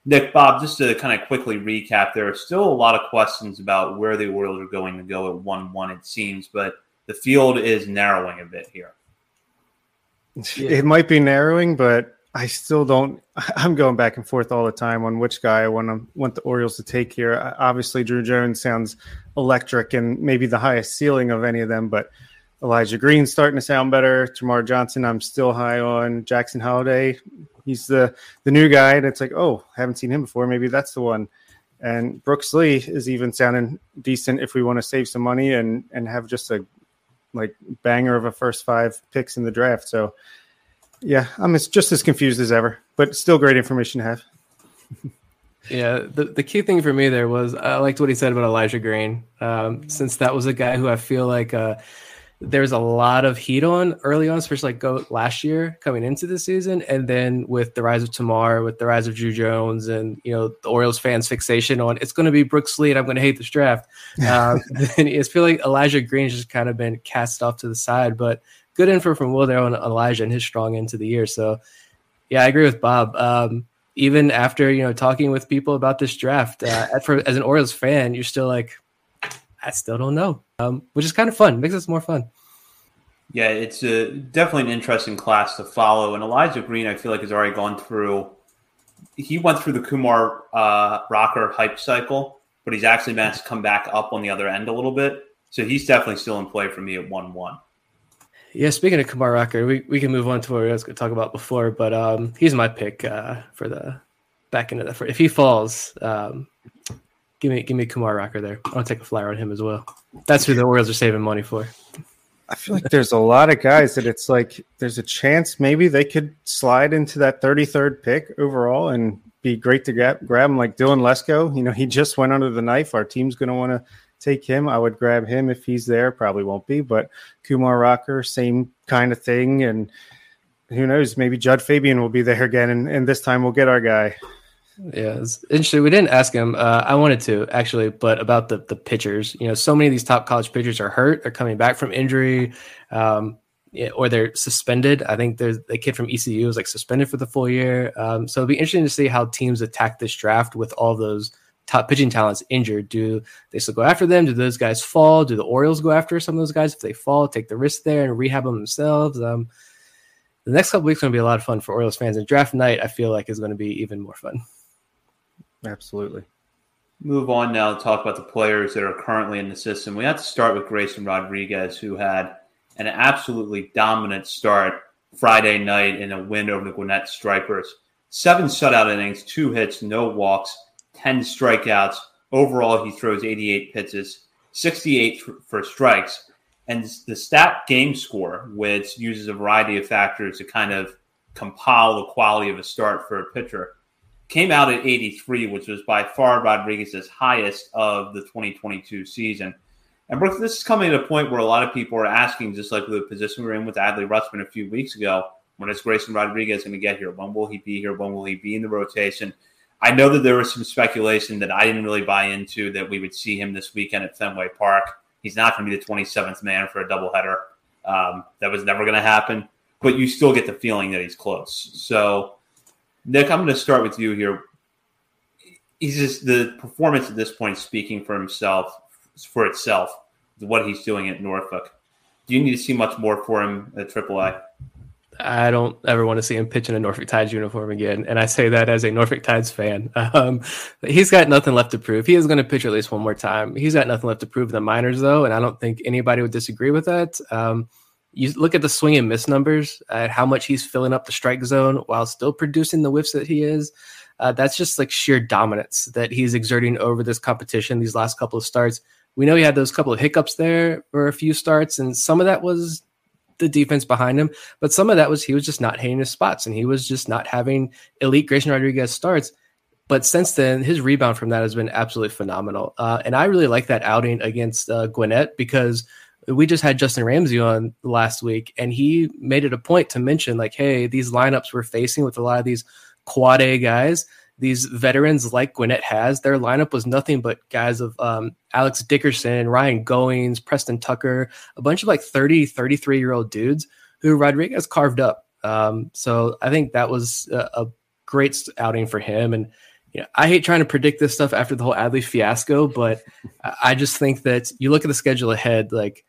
Nick, Bob, just to kind of quickly recap, there are still a lot of questions about where the Orioles are going to go at 1 1, it seems, but the field is narrowing a bit here. It might be narrowing, but I still don't. I'm going back and forth all the time on which guy I want to want the Orioles to take here. Obviously, Druw Jones sounds electric and maybe the highest ceiling of any of them, but Elijah Green starting to sound better. Termarr Johnson, I'm still high on. Jackson Holliday, he's the the new guy, and it's like, oh, haven't seen him before. Maybe that's the one. And Brooks Lee is even sounding decent if we want to save some money and and have just a like banger of a first five picks in the draft. So yeah, I'm just as confused as ever, but still great information to have. Yeah, the, the key thing for me there was I liked what he said about Elijah Green, um, since that was a guy who I feel like uh, there's a lot of heat on early on, especially like go last year coming into the season, and then with the rise of Termarr, with the rise of Druw Jones, and you know the Orioles fans' fixation on it's going to be Brooks Lee, and I'm going to hate this draft. Um, then I feel like Elijah Green's just kind of been cast off to the side, but good info from Will there on Elijah and his strong into the year. So yeah, I agree with Bob. Um, even after you know talking with people about this draft, uh, for, as an Orioles fan, you're still like, I still don't know, um, which is kind of fun. Makes us more fun. Yeah, it's a, definitely an interesting class to follow. And Elijah Green, I feel like, has already gone through. He went through the Kumar uh, Rocker hype cycle, but he's actually managed to come back up on the other end a little bit. So he's definitely still in play for me at one one. Yeah, speaking of Kumar Rocker, we, we can move on to what we was going to talk about before, but um, he's my pick uh, for the back into the. If he falls, um, Give me give me Kumar Rocker there. I'll take a flyer on him as well. That's who the Orioles are saving money for. I feel like there's a lot of guys that it's like there's a chance maybe they could slide into that 33rd pick overall and be great to grab, grab him like Dylan Lesko. You know, he just went under the knife. Our team's going to want to take him. I would grab him if he's there. Probably won't be, but Kumar Rocker, same kind of thing. And who knows, maybe Jud Fabian will be there again. And, and this time we'll get our guy. Yeah, it's interesting. We didn't ask him. Uh, I wanted to actually, but about the the pitchers. You know, so many of these top college pitchers are hurt. They're coming back from injury, um, or they're suspended. I think there's the kid from ECU is like suspended for the full year. Um, so it'll be interesting to see how teams attack this draft with all those top pitching talents injured. Do they still go after them? Do those guys fall? Do the Orioles go after some of those guys if they fall? Take the risk there and rehab them themselves. Um, the next couple weeks are going to be a lot of fun for Orioles fans, and draft night I feel like is going to be even more fun. Absolutely. Move on now to talk about the players that are currently in the system. We have to start with Grayson Rodriguez, who had an absolutely dominant start Friday night in a win over the Gwinnett Stripers. Seven shutout innings, two hits, no walks, 10 strikeouts, overall, he throws 88 pitches, 68 for strikes. And the stat game score, which uses a variety of factors to kind of compile the quality of a start for a pitcher, came out at 83, which was by far Rodriguez's highest of the 2022 season. And Brooks, this is coming to a point where a lot of people are asking, just like the position we were in with Adley Rutschman a few weeks ago, when is Grayson Rodriguez going to get here? When will he be here? When will he be in the rotation? I know that there was some speculation that I didn't really buy into that we would see him this weekend at Fenway Park. He's not going to be the 27th man for a doubleheader. Um, that was never going to happen, but you still get the feeling that he's close. So, Nick, I'm going to start with you here. He's just the performance at this point speaking for himself, for itself, what he's doing at Norfolk. Do you need to see much more for him at AAA? I don't ever want to see him pitch in a Norfolk Tides uniform again. And I say that as a Norfolk Tides fan. Um, he's got nothing left to prove. He is going to pitch at least one more time. He's got nothing left to prove in the minors, though. And I don't think anybody would disagree with that. Um, you look at the swing and miss numbers, at how much he's filling up the strike zone while still producing the whiffs that he is. Uh, that's just like sheer dominance that he's exerting over this competition these last couple of starts. We know he had those couple of hiccups there for a few starts, and some of that was the defense behind him, but some of that was he was just not hitting his spots and he was just not having elite Grayson Rodriguez starts. But since then, his rebound from that has been absolutely phenomenal. Uh, and I really like that outing against uh, Gwinnett because we just had Justin Ramsey on last week, and he made it a point to mention, like, hey, these lineups we're facing with a lot of these quad A guys, these veterans like Gwinnett has, their lineup was nothing but guys of um, Alex Dickerson, Ryan Goins, Preston Tucker, a bunch of like 30, 33 year old dudes who Rodriguez carved up. Um, so I think that was a, a, great outing for him. And you know, I hate trying to predict this stuff after the whole Adley fiasco, but I just think that you look at the schedule ahead, like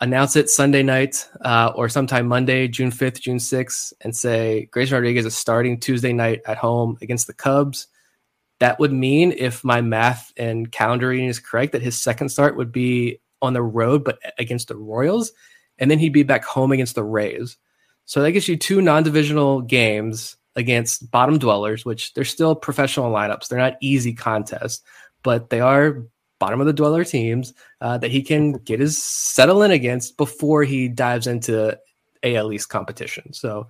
announce it Sunday night uh, or sometime Monday, June 5th, June 6th, and say Grayson Rodriguez is starting Tuesday night at home against the Cubs. That would mean, if my math and calendaring is correct, that his second start would be on the road, but against the Royals. And then he'd be back home against the Rays. So that gives you two non divisional games against bottom dwellers, which they're still professional lineups. They're not easy contests, but they are bottom of the dweller teams uh, that he can get his settle in against before he dives into AL East competition. So,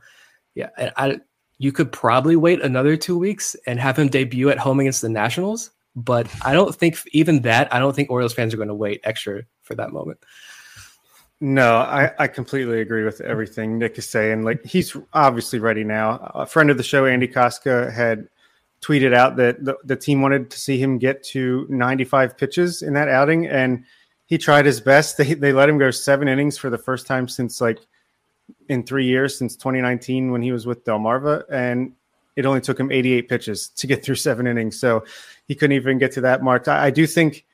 yeah, I, you could probably wait another two weeks and have him debut at home against the Nationals. But I don't think even that. I don't think Orioles fans are going to wait extra for that moment. No, I, I completely agree with everything Nick is saying. Like he's obviously ready now. A friend of the show, Andy Kostka, had tweeted out that the, the team wanted to see him get to 95 pitches in that outing, and he tried his best. They they let him go seven innings for the first time since like in three years since 2019 when he was with Delmarva, and it only took him 88 pitches to get through seven innings. So he couldn't even get to that mark. I, I do think,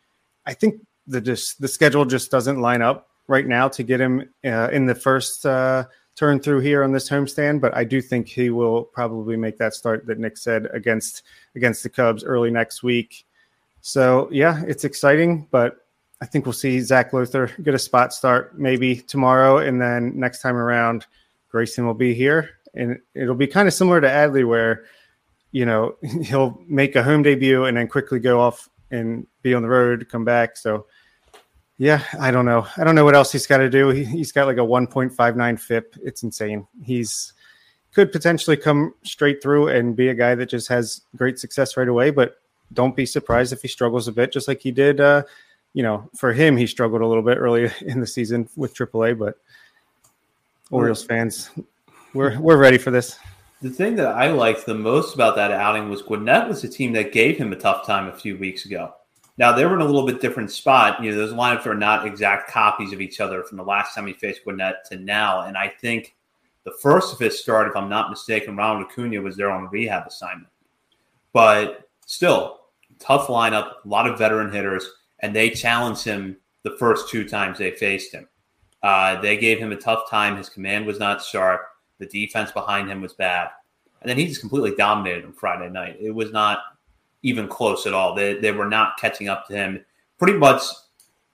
I think the just the schedule just doesn't line up right now to get him uh, in the first. Uh, turn through here on this homestand, but I do think he will probably make that start that Nick said against against the Cubs early next week. So yeah, it's exciting, but I think we'll see Zac Lowther get a spot start maybe tomorrow, and then next time around, Grayson will be here, and it'll be kind of similar to Adley, where you know he'll make a home debut and then quickly go off and be on the road, come back. So yeah, I don't know. I don't know what else he's got to do. He, has got like a 1.59 FIP. It's insane. He's could potentially come straight through and be a guy that just has great success right away. But don't be surprised if he struggles a bit, just like he did. Uh, you know, for him, he struggled a little bit early in the season with AAA. But Orioles fans, we're we're ready for this. The thing that I liked the most about that outing was Gwinnett was a team that gave him a tough time a few weeks ago. Now they were in a little bit different spot. You know, those lineups are not exact copies of each other from the last time he faced Gwinnett to now. And I think the first of his start, if I'm not mistaken, Ronald Acuna was there on rehab assignment. But still, tough lineup, a lot of veteran hitters, and they challenged him the first two times they faced him. Uh, they gave him a tough time. His command was not sharp. The defense behind him was bad. And then he just completely dominated him Friday night. It was not even close at all. They, they were not catching up to him. Pretty much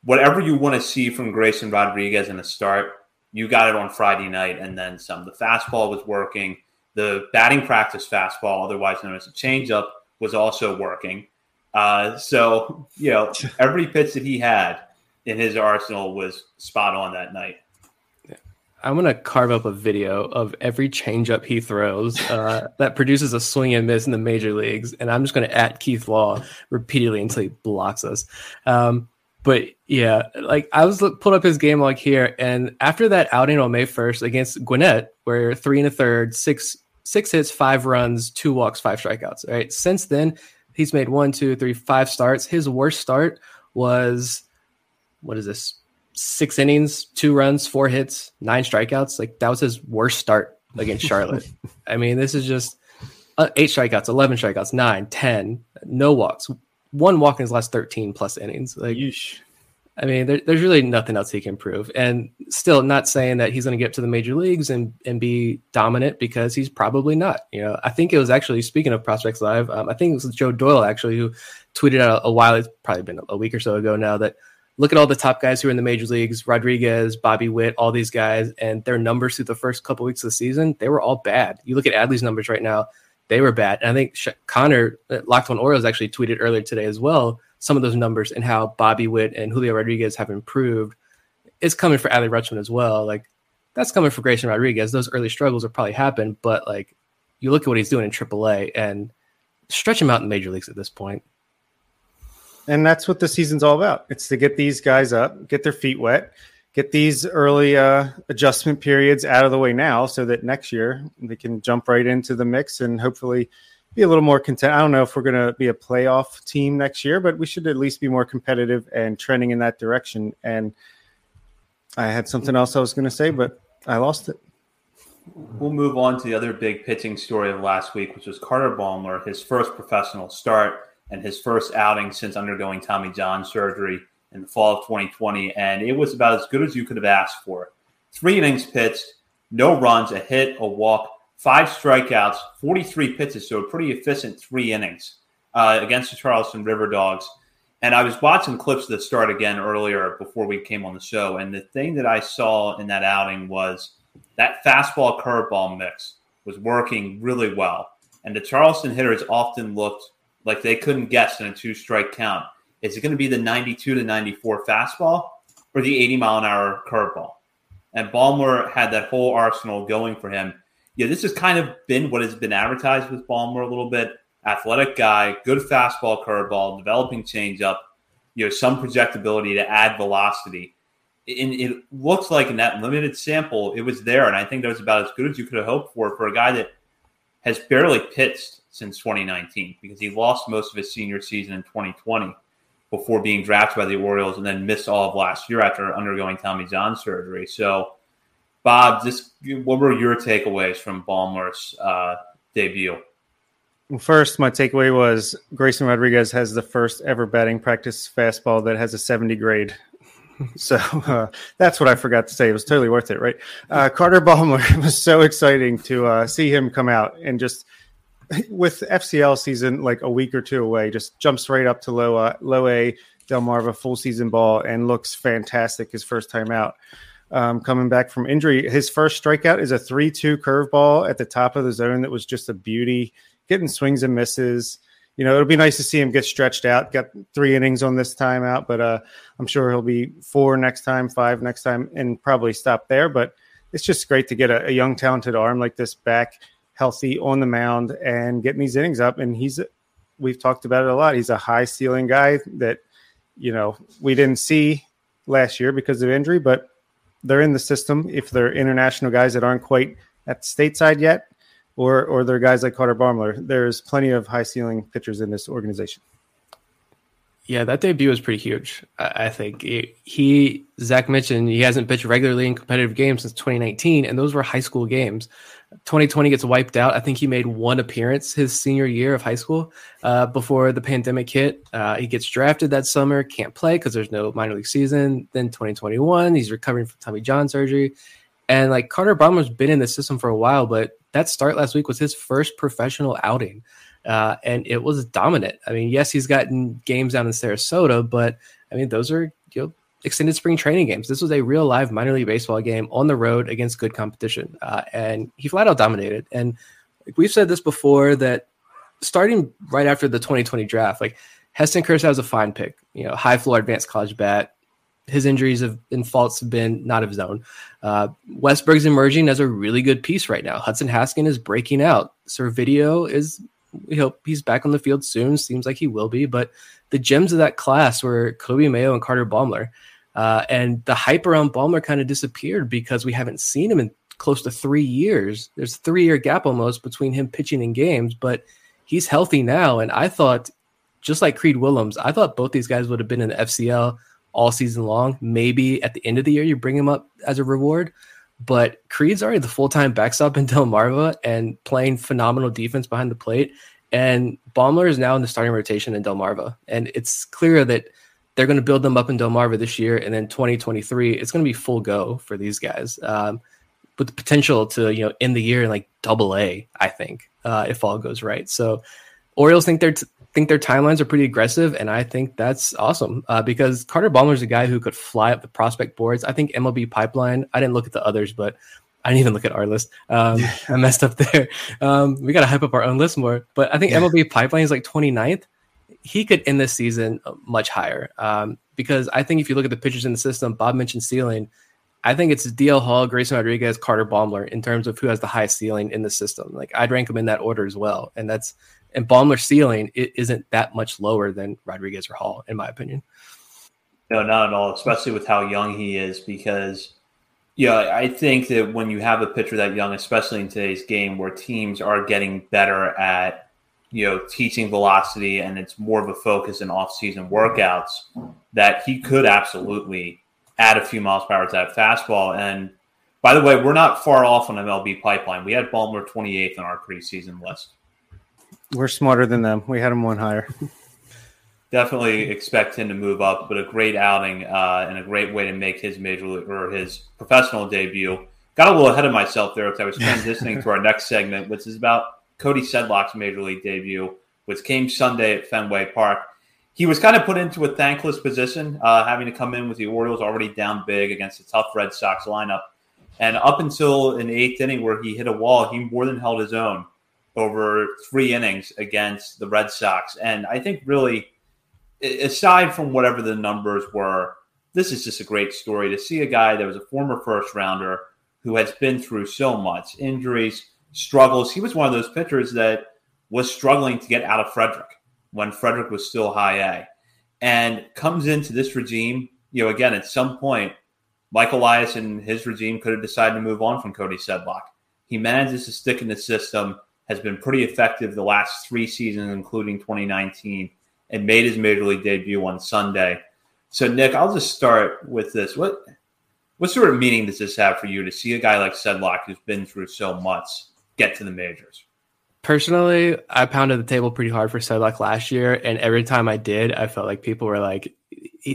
whatever you want to see from Grayson Rodriguez in a start, you got it on Friday night and then some. The fastball was working. The batting practice fastball, otherwise known as a changeup, was also working. Uh, so you know, every pitch that he had in his arsenal was spot on that night. I'm gonna carve up a video of every changeup he throws uh, that produces a swing and miss in the major leagues, and I'm just gonna at Keith Law repeatedly until he blocks us. Um, but yeah, like I was look, pulled up his game log here, and after that outing on May 1st against Gwinnett, where three and a third, six six hits, five runs, two walks, five strikeouts. Right. Since then, he's made one, two, three, five starts. His worst start was what is this? Six innings, two runs, four hits, nine strikeouts. Like that was his worst start against Charlotte. I mean, this is just uh, eight strikeouts, 11 strikeouts, nine, 10, no walks, one walk in his last 13 plus innings. Like, Yeesh. I mean, there, there's really nothing else he can prove. And still, not saying that he's going to get to the major leagues and, and be dominant because he's probably not. You know, I think it was actually, speaking of Prospects Live, um, I think it was Joe Doyle actually who tweeted out a, a while, it's probably been a week or so ago now, that look at all the top guys who are in the major leagues Rodriguez, Bobby Witt, all these guys, and their numbers through the first couple weeks of the season, they were all bad. You look at Adley's numbers right now, they were bad. And I think Connor, uh, Locked on Orioles, actually tweeted earlier today as well some of those numbers and how Bobby Witt and Julio Rodriguez have improved. It's coming for Adley Rutschman as well. Like that's coming for Grayson Rodriguez. Those early struggles will probably happen, but like you look at what he's doing in AAA and stretch him out in the major leagues at this point. And that's what the season's all about. It's to get these guys up, get their feet wet, get these early uh, adjustment periods out of the way now so that next year they can jump right into the mix and hopefully be a little more content. I don't know if we're going to be a playoff team next year, but we should at least be more competitive and trending in that direction. And I had something else I was going to say, but I lost it. We'll move on to the other big pitching story of last week, which was Carter Baumler, his first professional start and his first outing since undergoing Tommy John surgery in the fall of 2020. And it was about as good as you could have asked for. Three innings pitched, no runs, a hit, a walk, five strikeouts, 43 pitches, so a pretty efficient three innings uh, against the Charleston River Dogs. And I was watching clips of the start again earlier before we came on the show. And the thing that I saw in that outing was that fastball curveball mix was working really well. And the Charleston hitters often looked like they couldn't guess in a two strike count. Is it going to be the 92 to 94 fastball or the 80 mile an hour curveball? And Baumler had that whole arsenal going for him yeah, this has kind of been what has been advertised with Baumler a little bit. Athletic guy, good fastball, curveball, developing changeup, you know, some projectability to add velocity. And it looks like in that limited sample, it was there. And I think that was about as good as you could have hoped for for a guy that has barely pitched since 2019 because he lost most of his senior season in 2020 before being drafted by the Orioles and then missed all of last year after undergoing Tommy John surgery. So Bob, just what were your takeaways from Baumler's uh, debut? Well, first, my takeaway was Grayson Rodriguez has the first ever batting practice fastball that has a 70 grade. So uh, that's what I forgot to say. It was totally worth it, right? Uh, Carter Baumler was so exciting to uh, see him come out and just with FCL season like a week or two away, just jumps right up to low uh, low A Delmarva full season ball and looks fantastic his first time out um, coming back from injury. His first strikeout is a 3 2 curveball at the top of the zone that was just a beauty, getting swings and misses. You know, it'll be nice to see him get stretched out. Got three innings on this time out, but uh, I'm sure he'll be four next time, five next time, and probably stop there. But it's just great to get a, a young, talented arm like this back healthy on the mound and getting these innings up. And he's, we've talked about it a lot. He's a high ceiling guy that, you know, we didn't see last year because of injury, but they're in the system if they're international guys that aren't quite at stateside yet, or or they're guys like Carter Baumler. There's plenty of high ceiling pitchers in this organization. Yeah, that debut was pretty huge. I, think he Zach mentioned he hasn't pitched regularly in competitive games since 2019, and those were high school games. 2020 gets wiped out. I think he made one appearance his senior year of high school uh, before the pandemic hit. Uh, he gets drafted that summer, can't play because there's no minor league season. Then 2021, he's recovering from Tommy John surgery. And like Carter Baumler's been in the system for a while, but that start last week was his first professional outing. Uh, and it was dominant. I mean, yes, he's gotten games down in Sarasota, but I mean, those are you know extended spring training games. This was a real live minor league baseball game on the road against good competition, uh, and he flat out dominated. And we've said this before that starting right after the 2020 draft, like Heston Kjerstad was a fine pick. You know, high floor advanced college bat. His injuries have and faults have been not of his own. Uh, Westburg's emerging as a really good piece right now. Hudson Haskin is breaking out. Servideo is we hope he's back on the field soon. Seems like he will be. But the gems of that class were Coby Mayo and Carter Baumler. Uh, and the hype around Baumler kind of disappeared because we haven't seen him in close to three years. There's a three year gap almost between him pitching in games, but he's healthy now. And I thought, just like Creed Willems, I thought both these guys would have been in the FCL all season long. Maybe at the end of the year, you bring him up as a reward. But Creed's already the full time backstop in Delmarva and playing phenomenal defense behind the plate. And Baumler is now in the starting rotation in Delmarva. And it's clear that they're going to build them up in Delmarva this year. And then 2023, it's going to be full go for these guys um, with the potential to, you know, end the year in like double A, I think, uh, if all goes right. So Orioles think they're, t- think their timelines are pretty aggressive, and I think that's awesome uh, because Carter Baumler is a guy who could fly up the prospect boards. I think MLB Pipeline. I didn't look at the others, but I didn't even look at our list. Um, I messed up there. Um, we got to hype up our own list more. But I think yeah. MLB Pipeline is like 29th. He could end this season much higher um, because I think if you look at the pitchers in the system, Bob mentioned ceiling. I think it's DL Hall, Grayson Rodriguez, Carter Baumler in terms of who has the highest ceiling in the system. Like I'd rank them in that order as well, and that's and Baumler's ceiling it isn't that much lower than Rodriguez or Hall, in my opinion. No, not at all, especially with how young he is. Because, yeah, I think that when you have a pitcher that young, especially in today's game where teams are getting better at, you know, teaching velocity and it's more of a focus in off-season workouts, that he could absolutely add a few miles per hour to that fastball. And by the way, we're not far off on MLB pipeline. We had Baumler 28th on our preseason list. We're smarter than them. We had him one higher. Definitely expect him to move up, but a great outing uh, and a great way to make his major or his professional debut. Got a little ahead of myself there because I was transitioning to our next segment, which is about Cody Sedlock's major league debut, which came Sunday at Fenway Park. He was kind of put into a thankless position, uh, having to come in with the Orioles already down big against a tough Red Sox lineup. And up until an eighth inning where he hit a wall, he more than held his own over three innings against the Red Sox. And I think really, aside from whatever the numbers were, this is just a great story to see a guy that was a former first rounder who has been through so much injuries, struggles. He was one of those pitchers that was struggling to get out of Frederick when Frederick was still high A and comes into this regime. You know, again, at some point, Mike Elias and his regime could have decided to move on from Cody Sedlock. He manages to stick in the system has been pretty effective the last three seasons, including 2019, and made his major league debut on Sunday. So, Nick, I'll just start with this. What what sort of meaning does this have for you to see a guy like Sedlock, who's been through so much, get to the majors? Personally, I pounded the table pretty hard for Sedlock last year, and every time I did, I felt like people were like,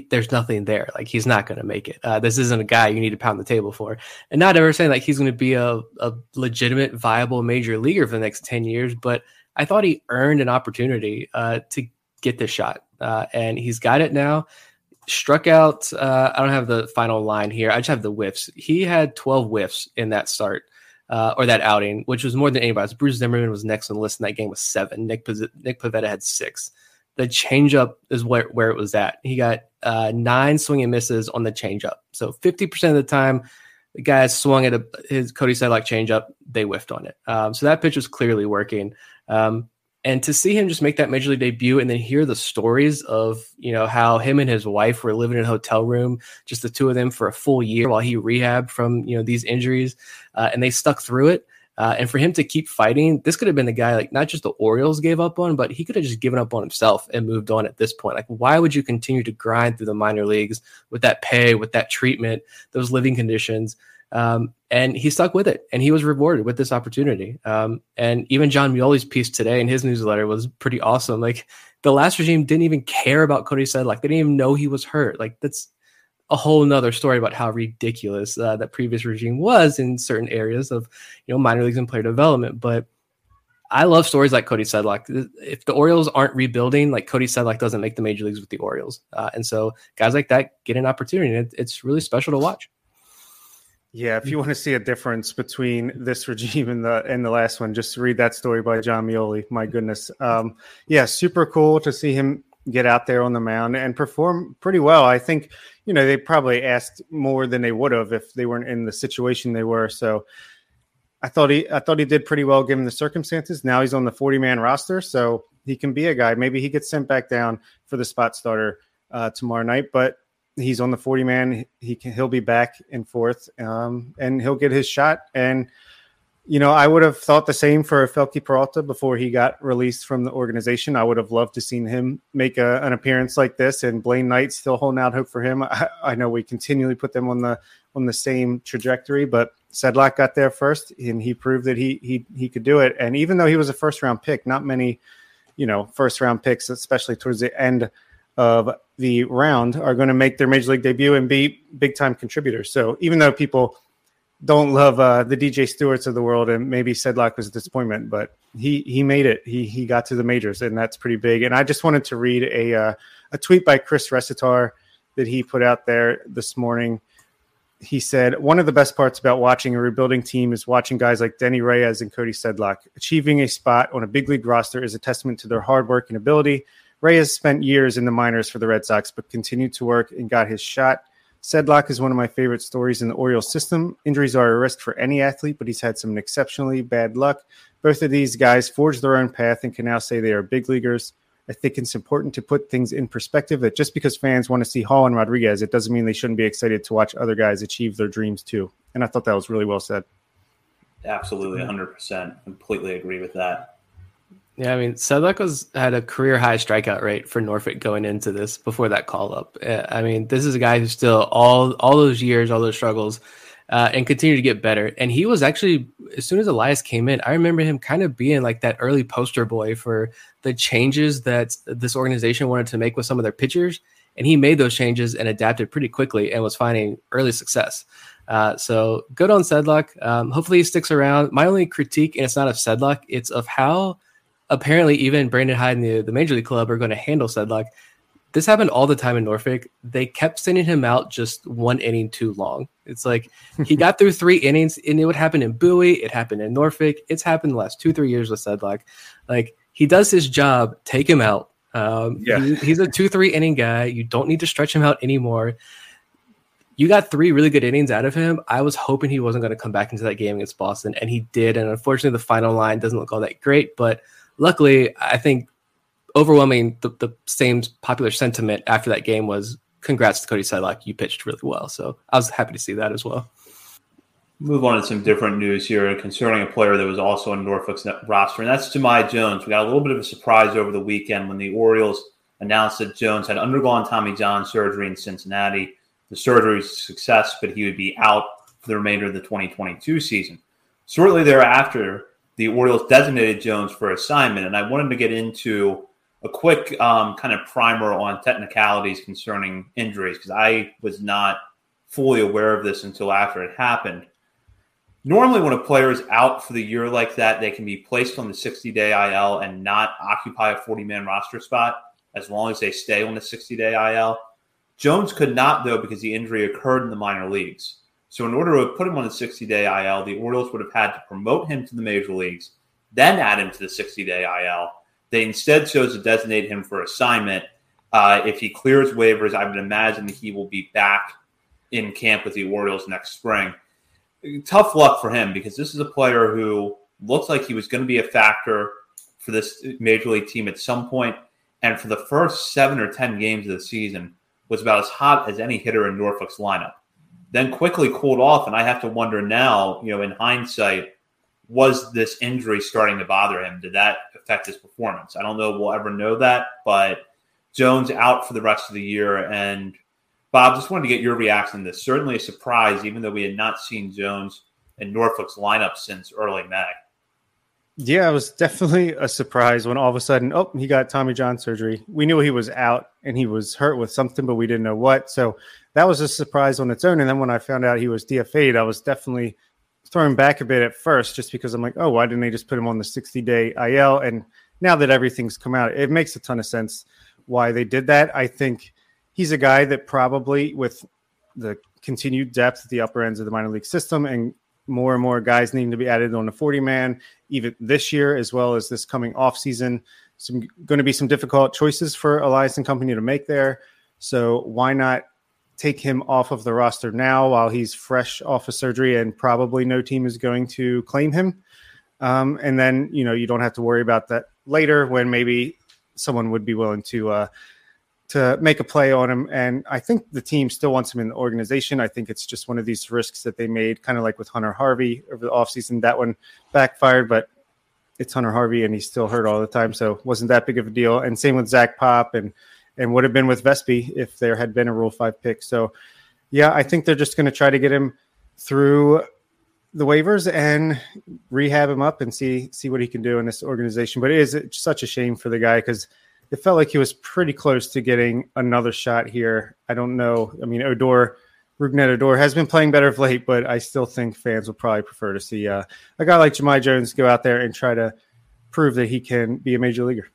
there's nothing there. Like he's not going to make it. Uh, this isn't a guy you need to pound the table for. And not ever saying like he's going to be a, a legitimate, viable major leaguer for the next 10 years, but I thought he earned an opportunity uh, to get this shot. Uh, and he's got it now. Struck out. Uh, I don't have the final line here. I just have the whiffs. He had 12 whiffs in that start. Uh, or that outing, which was more than anybody. Bruce Zimmermann was next on the list in that game with seven. Nick Nick Pivetta had six the changeup is where, where it was at. He got uh, nine swing and misses on the changeup. So 50% of the time, the guys swung at a, his Cody Sedlock changeup, they whiffed on it. Um, so that pitch was clearly working. Um, and to see him just make that major league debut and then hear the stories of you know how him and his wife were living in a hotel room just the two of them for a full year while he rehabbed from you know these injuries uh, and they stuck through it uh, and for him to keep fighting, this could have been the guy like not just the Orioles gave up on, but he could have just given up on himself and moved on at this point. Like, why would you continue to grind through the minor leagues with that pay, with that treatment, those living conditions? Um, and he stuck with it, and he was rewarded with this opportunity. Um, and even Jon Meoli's piece today in his newsletter was pretty awesome. Like the last regime didn't even care about Cody like they didn't even know he was hurt. Like that's a whole nother story about how ridiculous uh, that previous regime was in certain areas of you know minor leagues and player development but i love stories like cody sedlock if the orioles aren't rebuilding like cody sedlock doesn't make the major leagues with the orioles uh, and so guys like that get an opportunity it, it's really special to watch yeah, if you want to see a difference between this regime and the and the last one, just read that story by Jon Meoli. My goodness, um, yeah, super cool to see him get out there on the mound and perform pretty well. I think, you know, they probably asked more than they would have if they weren't in the situation they were. So I thought he I thought he did pretty well given the circumstances. Now he's on the 40 man roster, so he can be a guy. Maybe he gets sent back down for the spot starter uh, tomorrow night, but he's on the 40 man. He can he'll be back and forth, um, and he'll get his shot. And you know, I would have thought the same for Felke Peralta before he got released from the organization. I would have loved to seen him make a, an appearance like this. And Blaine Knight still holding out hope for him. I, I know we continually put them on the on the same trajectory, but Sedlock got there first, and he proved that he he he could do it. And even though he was a first round pick, not many, you know, first round picks, especially towards the end of the round, are going to make their major league debut and be big time contributors. So even though people don't love uh, the DJ Stewarts of the world, and maybe Sedlock was a disappointment, but he he made it. He he got to the majors, and that's pretty big. And I just wanted to read a uh, a tweet by Chris Resitaar that he put out there this morning. He said, One of the best parts about watching a rebuilding team is watching guys like Denyi Reyes and Cody Sedlock. Achieving a spot on a big league roster is a testament to their hard work and ability. Reyes spent years in the minors for the Red Sox, but continued to work and got his shot. Sedlock is one of my favorite stories in the Orioles system. Injuries are a risk for any athlete, but he's had some exceptionally bad luck. Both of these guys forged their own path and can now say they are big leaguers. I think it's important to put things in perspective that just because fans want to see Hall and Rodriguez, it doesn't mean they shouldn't be excited to watch other guys achieve their dreams too. And I thought that was really well said. Absolutely, 100%. Completely agree with that. Yeah, I mean, Sedlock was had a career high strikeout rate for Norfolk going into this before that call up. Uh, I mean, this is a guy who's still all all those years, all those struggles, uh, and continue to get better. And he was actually, as soon as Elias came in, I remember him kind of being like that early poster boy for the changes that this organization wanted to make with some of their pitchers. And he made those changes and adapted pretty quickly and was finding early success. Uh, so good on Sedlock. Um, hopefully he sticks around. My only critique, and it's not of Sedlock, it's of how apparently even Brandon Hyde and the, the Major League Club are going to handle Sedlock. This happened all the time in Norfolk. They kept sending him out just one inning too long. It's like he got through three innings, and it would happen in Bowie. It happened in Norfolk. It's happened the last two, three years with Sedlock. Like he does his job, take him out. Um, yeah. He, he's a two, three inning guy. You don't need to stretch him out anymore. You got three really good innings out of him. I was hoping he wasn't going to come back into that game against Boston, and he did. And unfortunately, the final line doesn't look all that great. But luckily, I think overwhelming the, the same popular sentiment after that game was congrats to Cody Sedlock. You pitched really well. So I was happy to see that as well. Move on to some different news here concerning a player that was also on Norfolk's roster, and that's Jahmai Jones. We got a little bit of a surprise over the weekend when the Orioles announced that Jones had undergone Tommy John surgery in Cincinnati. The surgery was a success, but he would be out for the remainder of the 2022 season. Shortly thereafter, the Orioles designated Jones for assignment, and I wanted to get into a quick um, kind of primer on technicalities concerning injuries because I was not fully aware of this until after it happened. Normally, when a player is out for the year like that, they can be placed on the 60 day IL and not occupy a 40 man roster spot as long as they stay on the 60 day IL. Jones could not, though, because the injury occurred in the minor leagues. So, in order to put him on a 60 day IL, the Orioles would have had to promote him to the major leagues, then add him to the 60 day IL. They instead chose to designate him for assignment. Uh, if he clears waivers, I would imagine that he will be back in camp with the Orioles next spring. Tough luck for him because this is a player who looks like he was going to be a factor for this major league team at some point, and for the first seven or ten games of the season was about as hot as any hitter in Norfolk's lineup then quickly cooled off. And I have to wonder now, you know, in hindsight, was this injury starting to bother him? Did that affect his performance? I don't know we'll ever know that, but Jones out for the rest of the year. And Bob, just wanted to get your reaction to this. Certainly a surprise, even though we had not seen Jones in Norfolk's lineup since early May. Yeah, it was definitely a surprise when all of a sudden, oh, he got Tommy John surgery. We knew he was out and he was hurt with something, but we didn't know what. So that was a surprise on its own. And then when I found out he was DFA'd, I was definitely thrown back a bit at first, just because I'm like, oh, why didn't they just put him on the 60 day IL? And now that everything's come out, it makes a ton of sense why they did that. I think he's a guy that probably, with the continued depth at the upper ends of the minor league system and more and more guys needing to be added on the 40 man, even this year as well as this coming off season, some going to be some difficult choices for Elias and company to make there. So why not take him off of the roster now while he's fresh off of surgery and probably no team is going to claim him. Um, and then you know you don't have to worry about that later when maybe someone would be willing to uh, to make a play on him. And I think the team still wants him in the organization. I think it's just one of these risks that they made, kind of like with Hunter Harvey over the offseason. That one backfired, but it's Hunter Harvey and he's still hurt all the time. So wasn't that big of a deal. And same with Zach Pop and and would have been with Vespi if there had been a Rule 5 pick. So yeah, I think they're just going to try to get him through the waivers and rehab him up and see see what he can do in this organization. But it is such a shame for the guy because – it felt like he was pretty close to getting another shot here. I don't know. I mean, Odor, Rougned Odor has been playing better of late, but I still think fans would probably prefer to see uh, a guy like Jahmai Jones go out there and try to prove that he can be a major leaguer.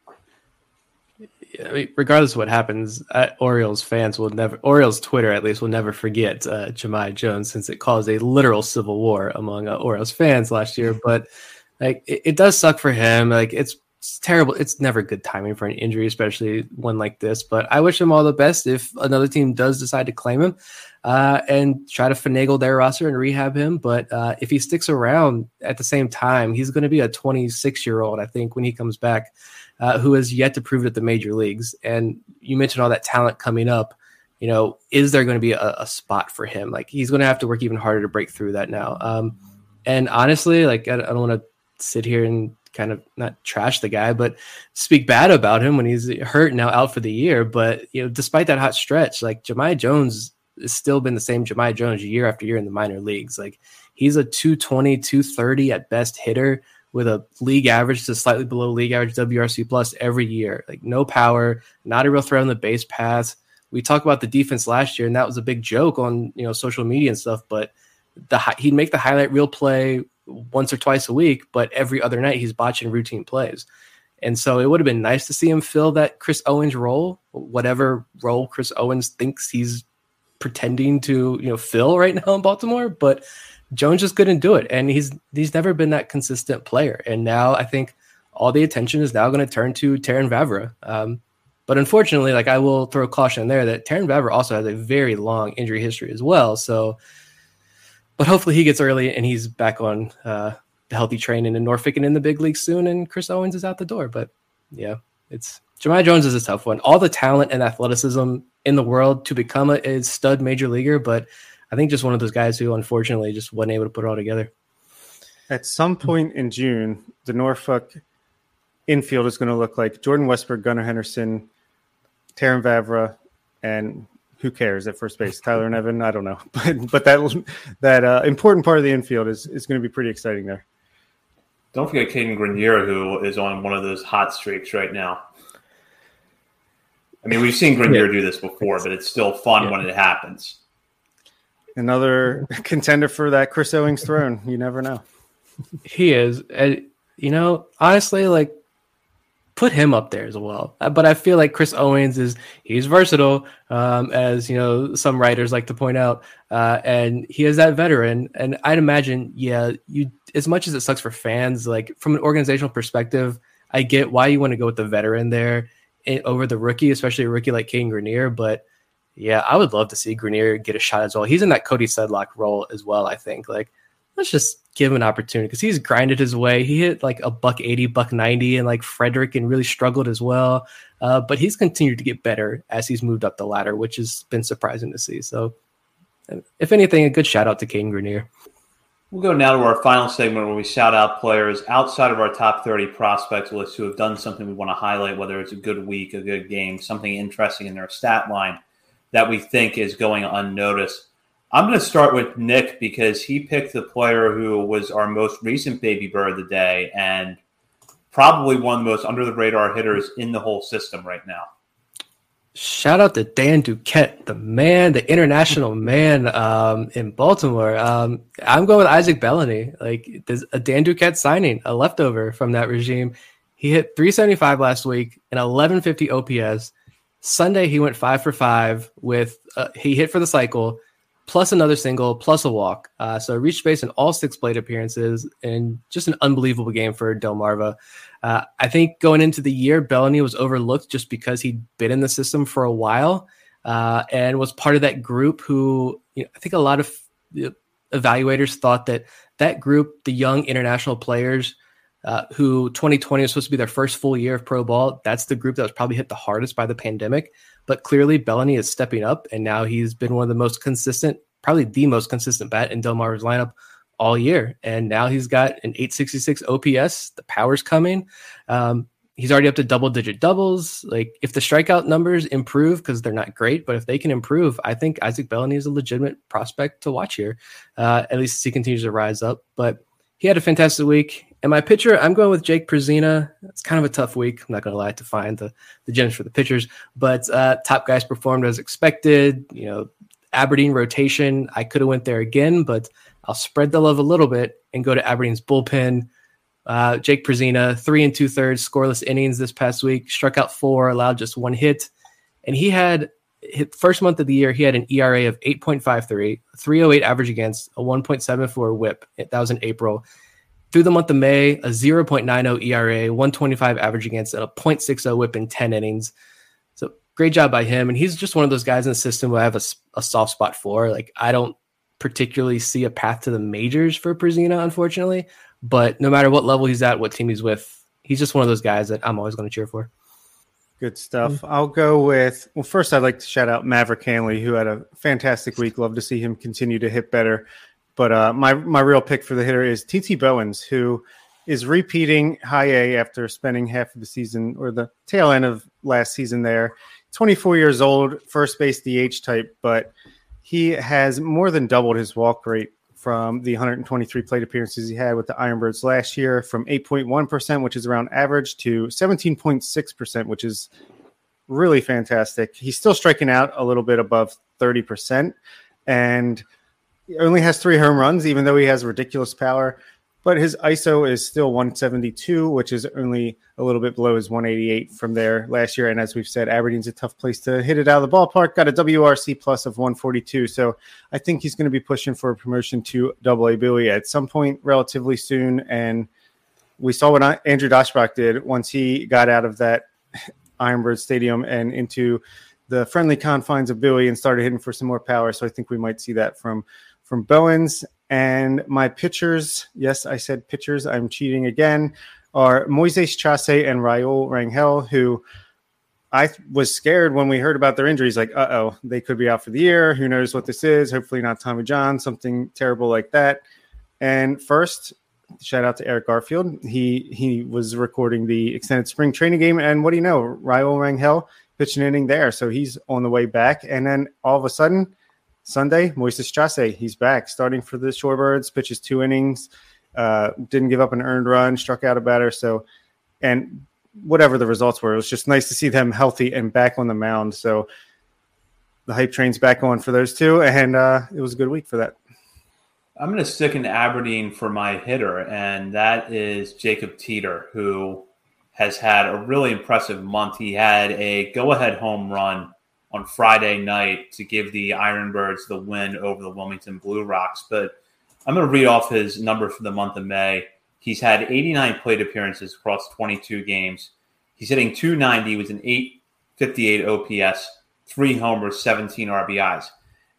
I mean, regardless of what happens, Orioles fans will never, Orioles Twitter at least will never forget uh, Jahmai Jones since it caused a literal civil war among uh, Orioles fans last year. But like, it, it does suck for him. Like, it's it's terrible. It's never good timing for an injury, especially one like this. But I wish him all the best if another team does decide to claim him uh, and try to finagle their roster and rehab him. But uh, if he sticks around at the same time, he's going to be a 26 year old, I think, when he comes back, uh, who has yet to prove it at the major leagues. And you mentioned all that talent coming up. You know, is there going to be a, a spot for him? Like he's going to have to work even harder to break through that now. Um, and honestly, like I, I don't want to sit here and kind of not trash the guy, but speak bad about him when he's hurt now out for the year. But you know, despite that hot stretch, like Jahmai Jones has still been the same Jahmai Jones year after year in the minor leagues. Like he's a 220, 230 at best hitter with a league average to slightly below league average WRC plus every year. Like no power, not a real threat on the base path. We talked about the defense last year, and that was a big joke on you know social media and stuff. But the he'd make the highlight reel play once or twice a week, but every other night he's botching routine plays. And so it would have been nice to see him fill that Chris Owings role, whatever role Chris Owings thinks he's pretending to, you know, fill right now in Baltimore. But Jones just couldn't do it. And he's he's never been that consistent player. And now I think all the attention is now going to turn to Terrin Vavra. Um, but unfortunately, like I will throw caution there that Terrin Vavra also has a very long injury history as well. So but hopefully he gets early and he's back on uh, the healthy training in Norfolk and in the big league soon. And Chris Owings is out the door. But yeah, it's Jahmai Jones is a tough one. All the talent and athleticism in the world to become a, a stud major leaguer, but I think just one of those guys who unfortunately just wasn't able to put it all together. At some point in June, the Norfolk infield is going to look like Jordan Westburg, Gunnar Henderson, Terrin Vavra, and who cares at first base? Tyler Nevin, I don't know, but but that that uh, important part of the infield is is going to be pretty exciting there. Don't forget Cadyn Grenier, who is on one of those hot streaks right now. I mean, we've seen Grenier yeah. do this before, but it's still fun yeah. when it happens. Another contender for that Chris Owings throne. You never know. He is. And, you know, honestly, like put him up there as well. Uh, but I feel like Chris Owings is he's versatile, um, as you know some writers like to point out, uh, and he is that veteran. And I'd imagine, yeah, you as much as it sucks for fans, like from an organizational perspective, I get why you want to go with the veteran there eh, over the rookie, especially a rookie like Cadyn Grenier. But yeah, I would love to see Grenier get a shot as well. He's in that Cody Sedlock role as well. I think like let's just give him an opportunity because he's grinded his way. He hit like a buck 80, buck 90, and like Frederick and really struggled as well. Uh, but he's continued to get better as he's moved up the ladder, which has been surprising to see. So, if anything, a good shout out to Cadyn Grenier. We'll go now to our final segment where we shout out players outside of our top 30 prospects list who have done something we want to highlight, whether it's a good week, a good game, something interesting in their stat line that we think is going unnoticed. I'm going to start with Nick because he picked the player who was our most recent baby bird of the day and probably one of the most under the radar hitters in the whole system right now. Shout out to Dan Duquette, the man, the international man um, in Baltimore. Um, I'm going with Isaac Bellony. Like there's a Dan Duquette signing, a leftover from that regime. He hit 375 last week and 1150 OPS. Sunday he went five for five with uh, he hit for the cycle plus another single, plus a walk. Uh, so reached base in all six plate appearances, and just an unbelievable game for Delmarva. Uh, I think going into the year, Bellony was overlooked just because he'd been in the system for a while uh, and was part of that group who you know, I think a lot of evaluators thought that that group, the young international players, uh, who 2020 was supposed to be their first full year of pro ball, that's the group that was probably hit the hardest by the pandemic. But clearly, Bellony is stepping up, and now he's been one of the most consistent, probably the most consistent bat in Delmarva's lineup all year. And now he's got an 866 OPS. The power's coming. Um, he's already up to double digit doubles. Like if the strikeout numbers improve, because they're not great, but if they can improve, I think Isaac Bellony is a legitimate prospect to watch here. Uh, at least as he continues to rise up. But he had a fantastic week. And my pitcher, I'm going with Jake Prizina. It's kind of a tough week. I'm not going to lie to find the, the gems for the pitchers, but uh, top guys performed as expected. You know, Aberdeen rotation. I could have went there again, but I'll spread the love a little bit and go to Aberdeen's bullpen. Uh, Jake Prizina, three and two thirds scoreless innings this past week, struck out four, allowed just one hit, and he had first month of the year he had an ERA of 8.53, 308 average against, a 1.74 WHIP. That was in April. Through the month of May, a 0.90 ERA, 125 average against, and a 0.60 WHIP in 10 innings. So great job by him. And he's just one of those guys in the system who I have a, a soft spot for. Like I don't particularly see a path to the majors for Prizina, unfortunately. But no matter what level he's at, what team he's with, he's just one of those guys that I'm always going to cheer for. Good stuff. Mm-hmm. I'll go with well. First, I'd like to shout out Maverick Handley, who had a fantastic week. Love to see him continue to hit better. But uh, my my real pick for the hitter is TT Bowens, who is repeating high A after spending half of the season or the tail end of last season there. 24 years old, first base DH type, but he has more than doubled his walk rate from the 123 plate appearances he had with the Ironbirds last year from 8.1%, which is around average, to 17.6%, which is really fantastic. He's still striking out a little bit above 30% and only has three home runs, even though he has ridiculous power but his ISO is still 172, which is only a little bit below his 188 from there last year. And as we've said, Aberdeen's a tough place to hit it out of the ballpark. Got a WRC plus of 142, so I think he's going to be pushing for a promotion to Double A Bowie at some point relatively soon. And we saw what Andrew Daschbach did once he got out of that Ironbird Stadium and into the friendly confines of Bowie and started hitting for some more power. So I think we might see that from from Bowens. And my pitchers, yes, I said pitchers, I'm cheating again, are Moises Chace and Raul Rangel, who I was scared when we heard about their injuries. Like, uh oh, they could be out for the year. Who knows what this is? Hopefully, not Tommy John, something terrible like that. And first, shout out to Eric Garfield. He he was recording the extended spring training game, and what do you know? Raul Rangel pitched an inning there, so he's on the way back. And then all of a sudden, Sunday, Moises Chace, he's back, starting for the Shorebirds, pitches two innings, uh, didn't give up an earned run, struck out a batter. So, and whatever the results were, it was just nice to see them healthy and back on the mound. So, the hype train's back on for those two, and uh, it was a good week for that. I'm going to stick in Aberdeen for my hitter, and that is Jacob Teeter, who has had a really impressive month. He had a go ahead home run on Friday night to give the Ironbirds the win over the Wilmington Blue Rocks. But I'm going to read off his numbers for the month of May. He's had 89 plate appearances across 22 games. He's hitting 290 with an 858 OPS, three homers, 17 RBIs.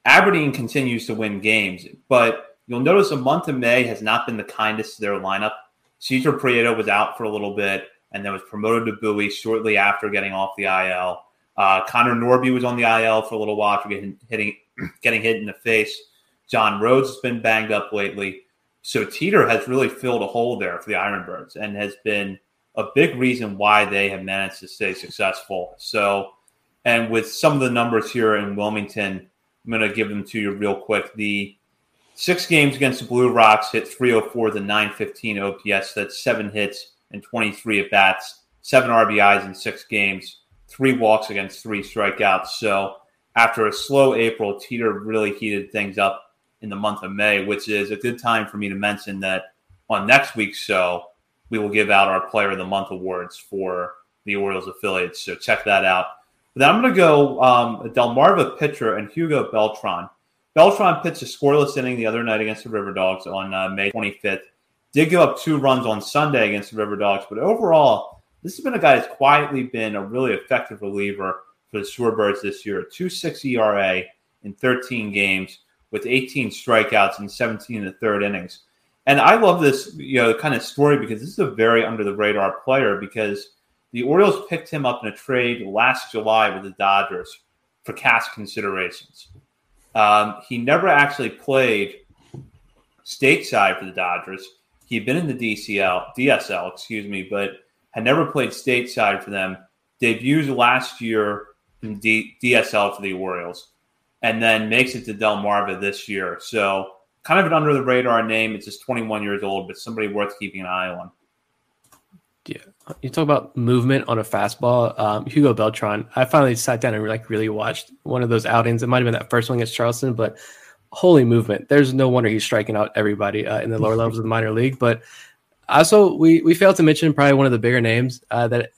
Aberdeen continues to win games, but you'll notice the month of May has not been the kindest to their lineup. Cesar Prieto was out for a little bit and then was promoted to Bowie shortly after getting off the IL. Uh, Connor Norby was on the IL for a little while for getting hitting, getting hit in the face. John Rhodes has been banged up lately. So Teeter has really filled a hole there for the Ironbirds and has been a big reason why they have managed to stay successful. So, and with some of the numbers here in Wilmington, I'm going to give them to you real quick. The six games against the Blue Rocks hit 304 the 915 OPS. That's seven hits and 23 at bats, seven RBIs in six games three walks against three strikeouts. So after a slow April, Teeter really heated things up in the month of May, which is a good time for me to mention that on next week's show, we will give out our Player of the Month awards for the Orioles affiliates. So check that out. But then I'm going to go um, Delmarva pitcher and Hugo Beltran. Beltran pitched a scoreless inning the other night against the River Dogs on uh, May 25th. Did give up two runs on Sunday against the River Dogs, but overall, this has been a guy that's quietly been a really effective reliever for the Shorebirds this year. 2.6 ERA in 13 games with 18 strikeouts and 17 in the third innings. And I love this, you know, kind of story because this is a very under the radar player because the Orioles picked him up in a trade last July with the Dodgers for cash considerations. Um, he never actually played stateside for the Dodgers. He had been in the DCL, DSL, excuse me, but had never played stateside for them. Debuts last year in D- DSL for the Orioles, and then makes it to Delmarva this year. So kind of an under the radar name. It's just 21 years old, but somebody worth keeping an eye on. Yeah, you talk about movement on a fastball. Um, Hugo Beltran. I finally sat down and like really watched one of those outings. It might have been that first one against Charleston, but holy movement! There's no wonder he's striking out everybody uh, in the lower levels of the minor league. But also, we we failed to mention probably one of the bigger names uh, that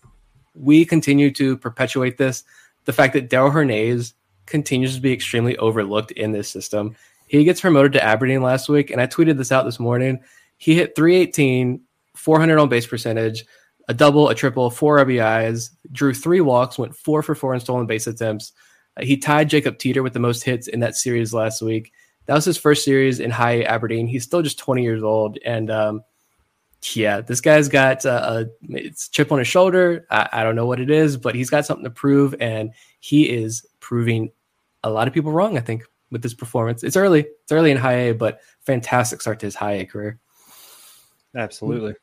we continue to perpetuate this: the fact that Darell Hernaiz continues to be extremely overlooked in this system. He gets promoted to Aberdeen last week, and I tweeted this out this morning. He hit 318 400 on base percentage, a double, a triple, four RBIs, drew three walks, went four for four in stolen base attempts. Uh, he tied Jacob Teeter with the most hits in that series last week. That was his first series in high Aberdeen. He's still just 20 years old. And um, yeah, this guy's got uh, a chip on his shoulder. I, I don't know what it is, but he's got something to prove. And he is proving a lot of people wrong, I think, with this performance. It's early. It's early in high A, but fantastic start to his high A career. Absolutely.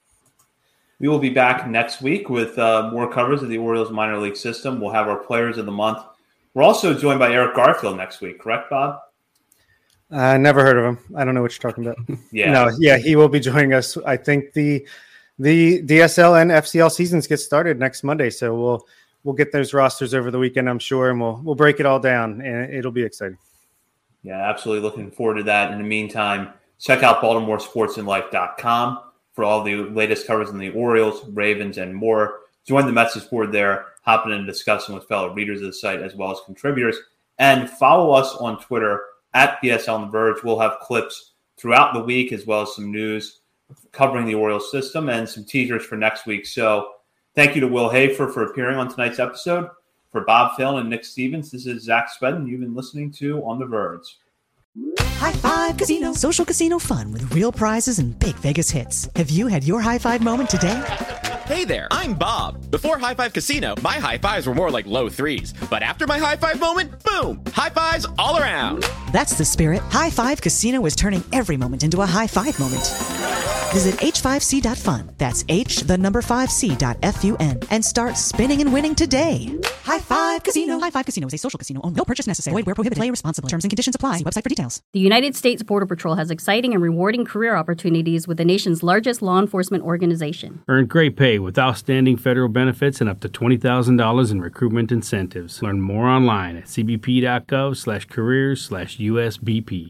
We will be back next week with uh, more covers of the Orioles minor league system. We'll have our players of the month. We're also joined by Eric Garfield next week, correct, Bob? I uh, never heard of him. I don't know what you're talking about. yeah. No, yeah, he will be joining us. I think the the DSL and FCL seasons get started next Monday, so we'll we'll get those rosters over the weekend, I'm sure, and we'll we'll break it all down, and it'll be exciting. Yeah, absolutely. Looking forward to that. In the meantime, check out BaltimoreSportsAndLife.com for all the latest covers in the Orioles, Ravens, and more. Join the message board there, hopping in and discussing with fellow readers of the site as well as contributors. And follow us on Twitter at BSL on the Verge. We'll have clips throughout the week as well as some news covering the Orioles system and some teasers for next week. So thank you to Will Hoefer for appearing on tonight's episode. For Bob Phil and Nick Stevens, this is Zach Spedden. You've been listening to On the Verge. High Five Casino. Social casino fun with real prizes and big Vegas hits. Have you had your high five moment today? Hey there, I'm Bob. Before High Five Casino, my high fives were more like low threes. But after my high five moment, boom, high fives all around. That's the spirit. High Five Casino is turning every moment into a high five moment. Visit h5c.fun. That's h the number 5c.fun and start spinning and winning today. High Five Casino. High Five Casino is a social casino only. No purchase necessary. Void where prohibited. Play responsibly. Terms and conditions apply. See website for details. The United States Border Patrol has exciting and rewarding career opportunities with the nation's largest law enforcement organization. Earn great pay with outstanding federal benefits and up to $20,000 in recruitment incentives. Learn more online at cbp.gov slash careers slash USBP.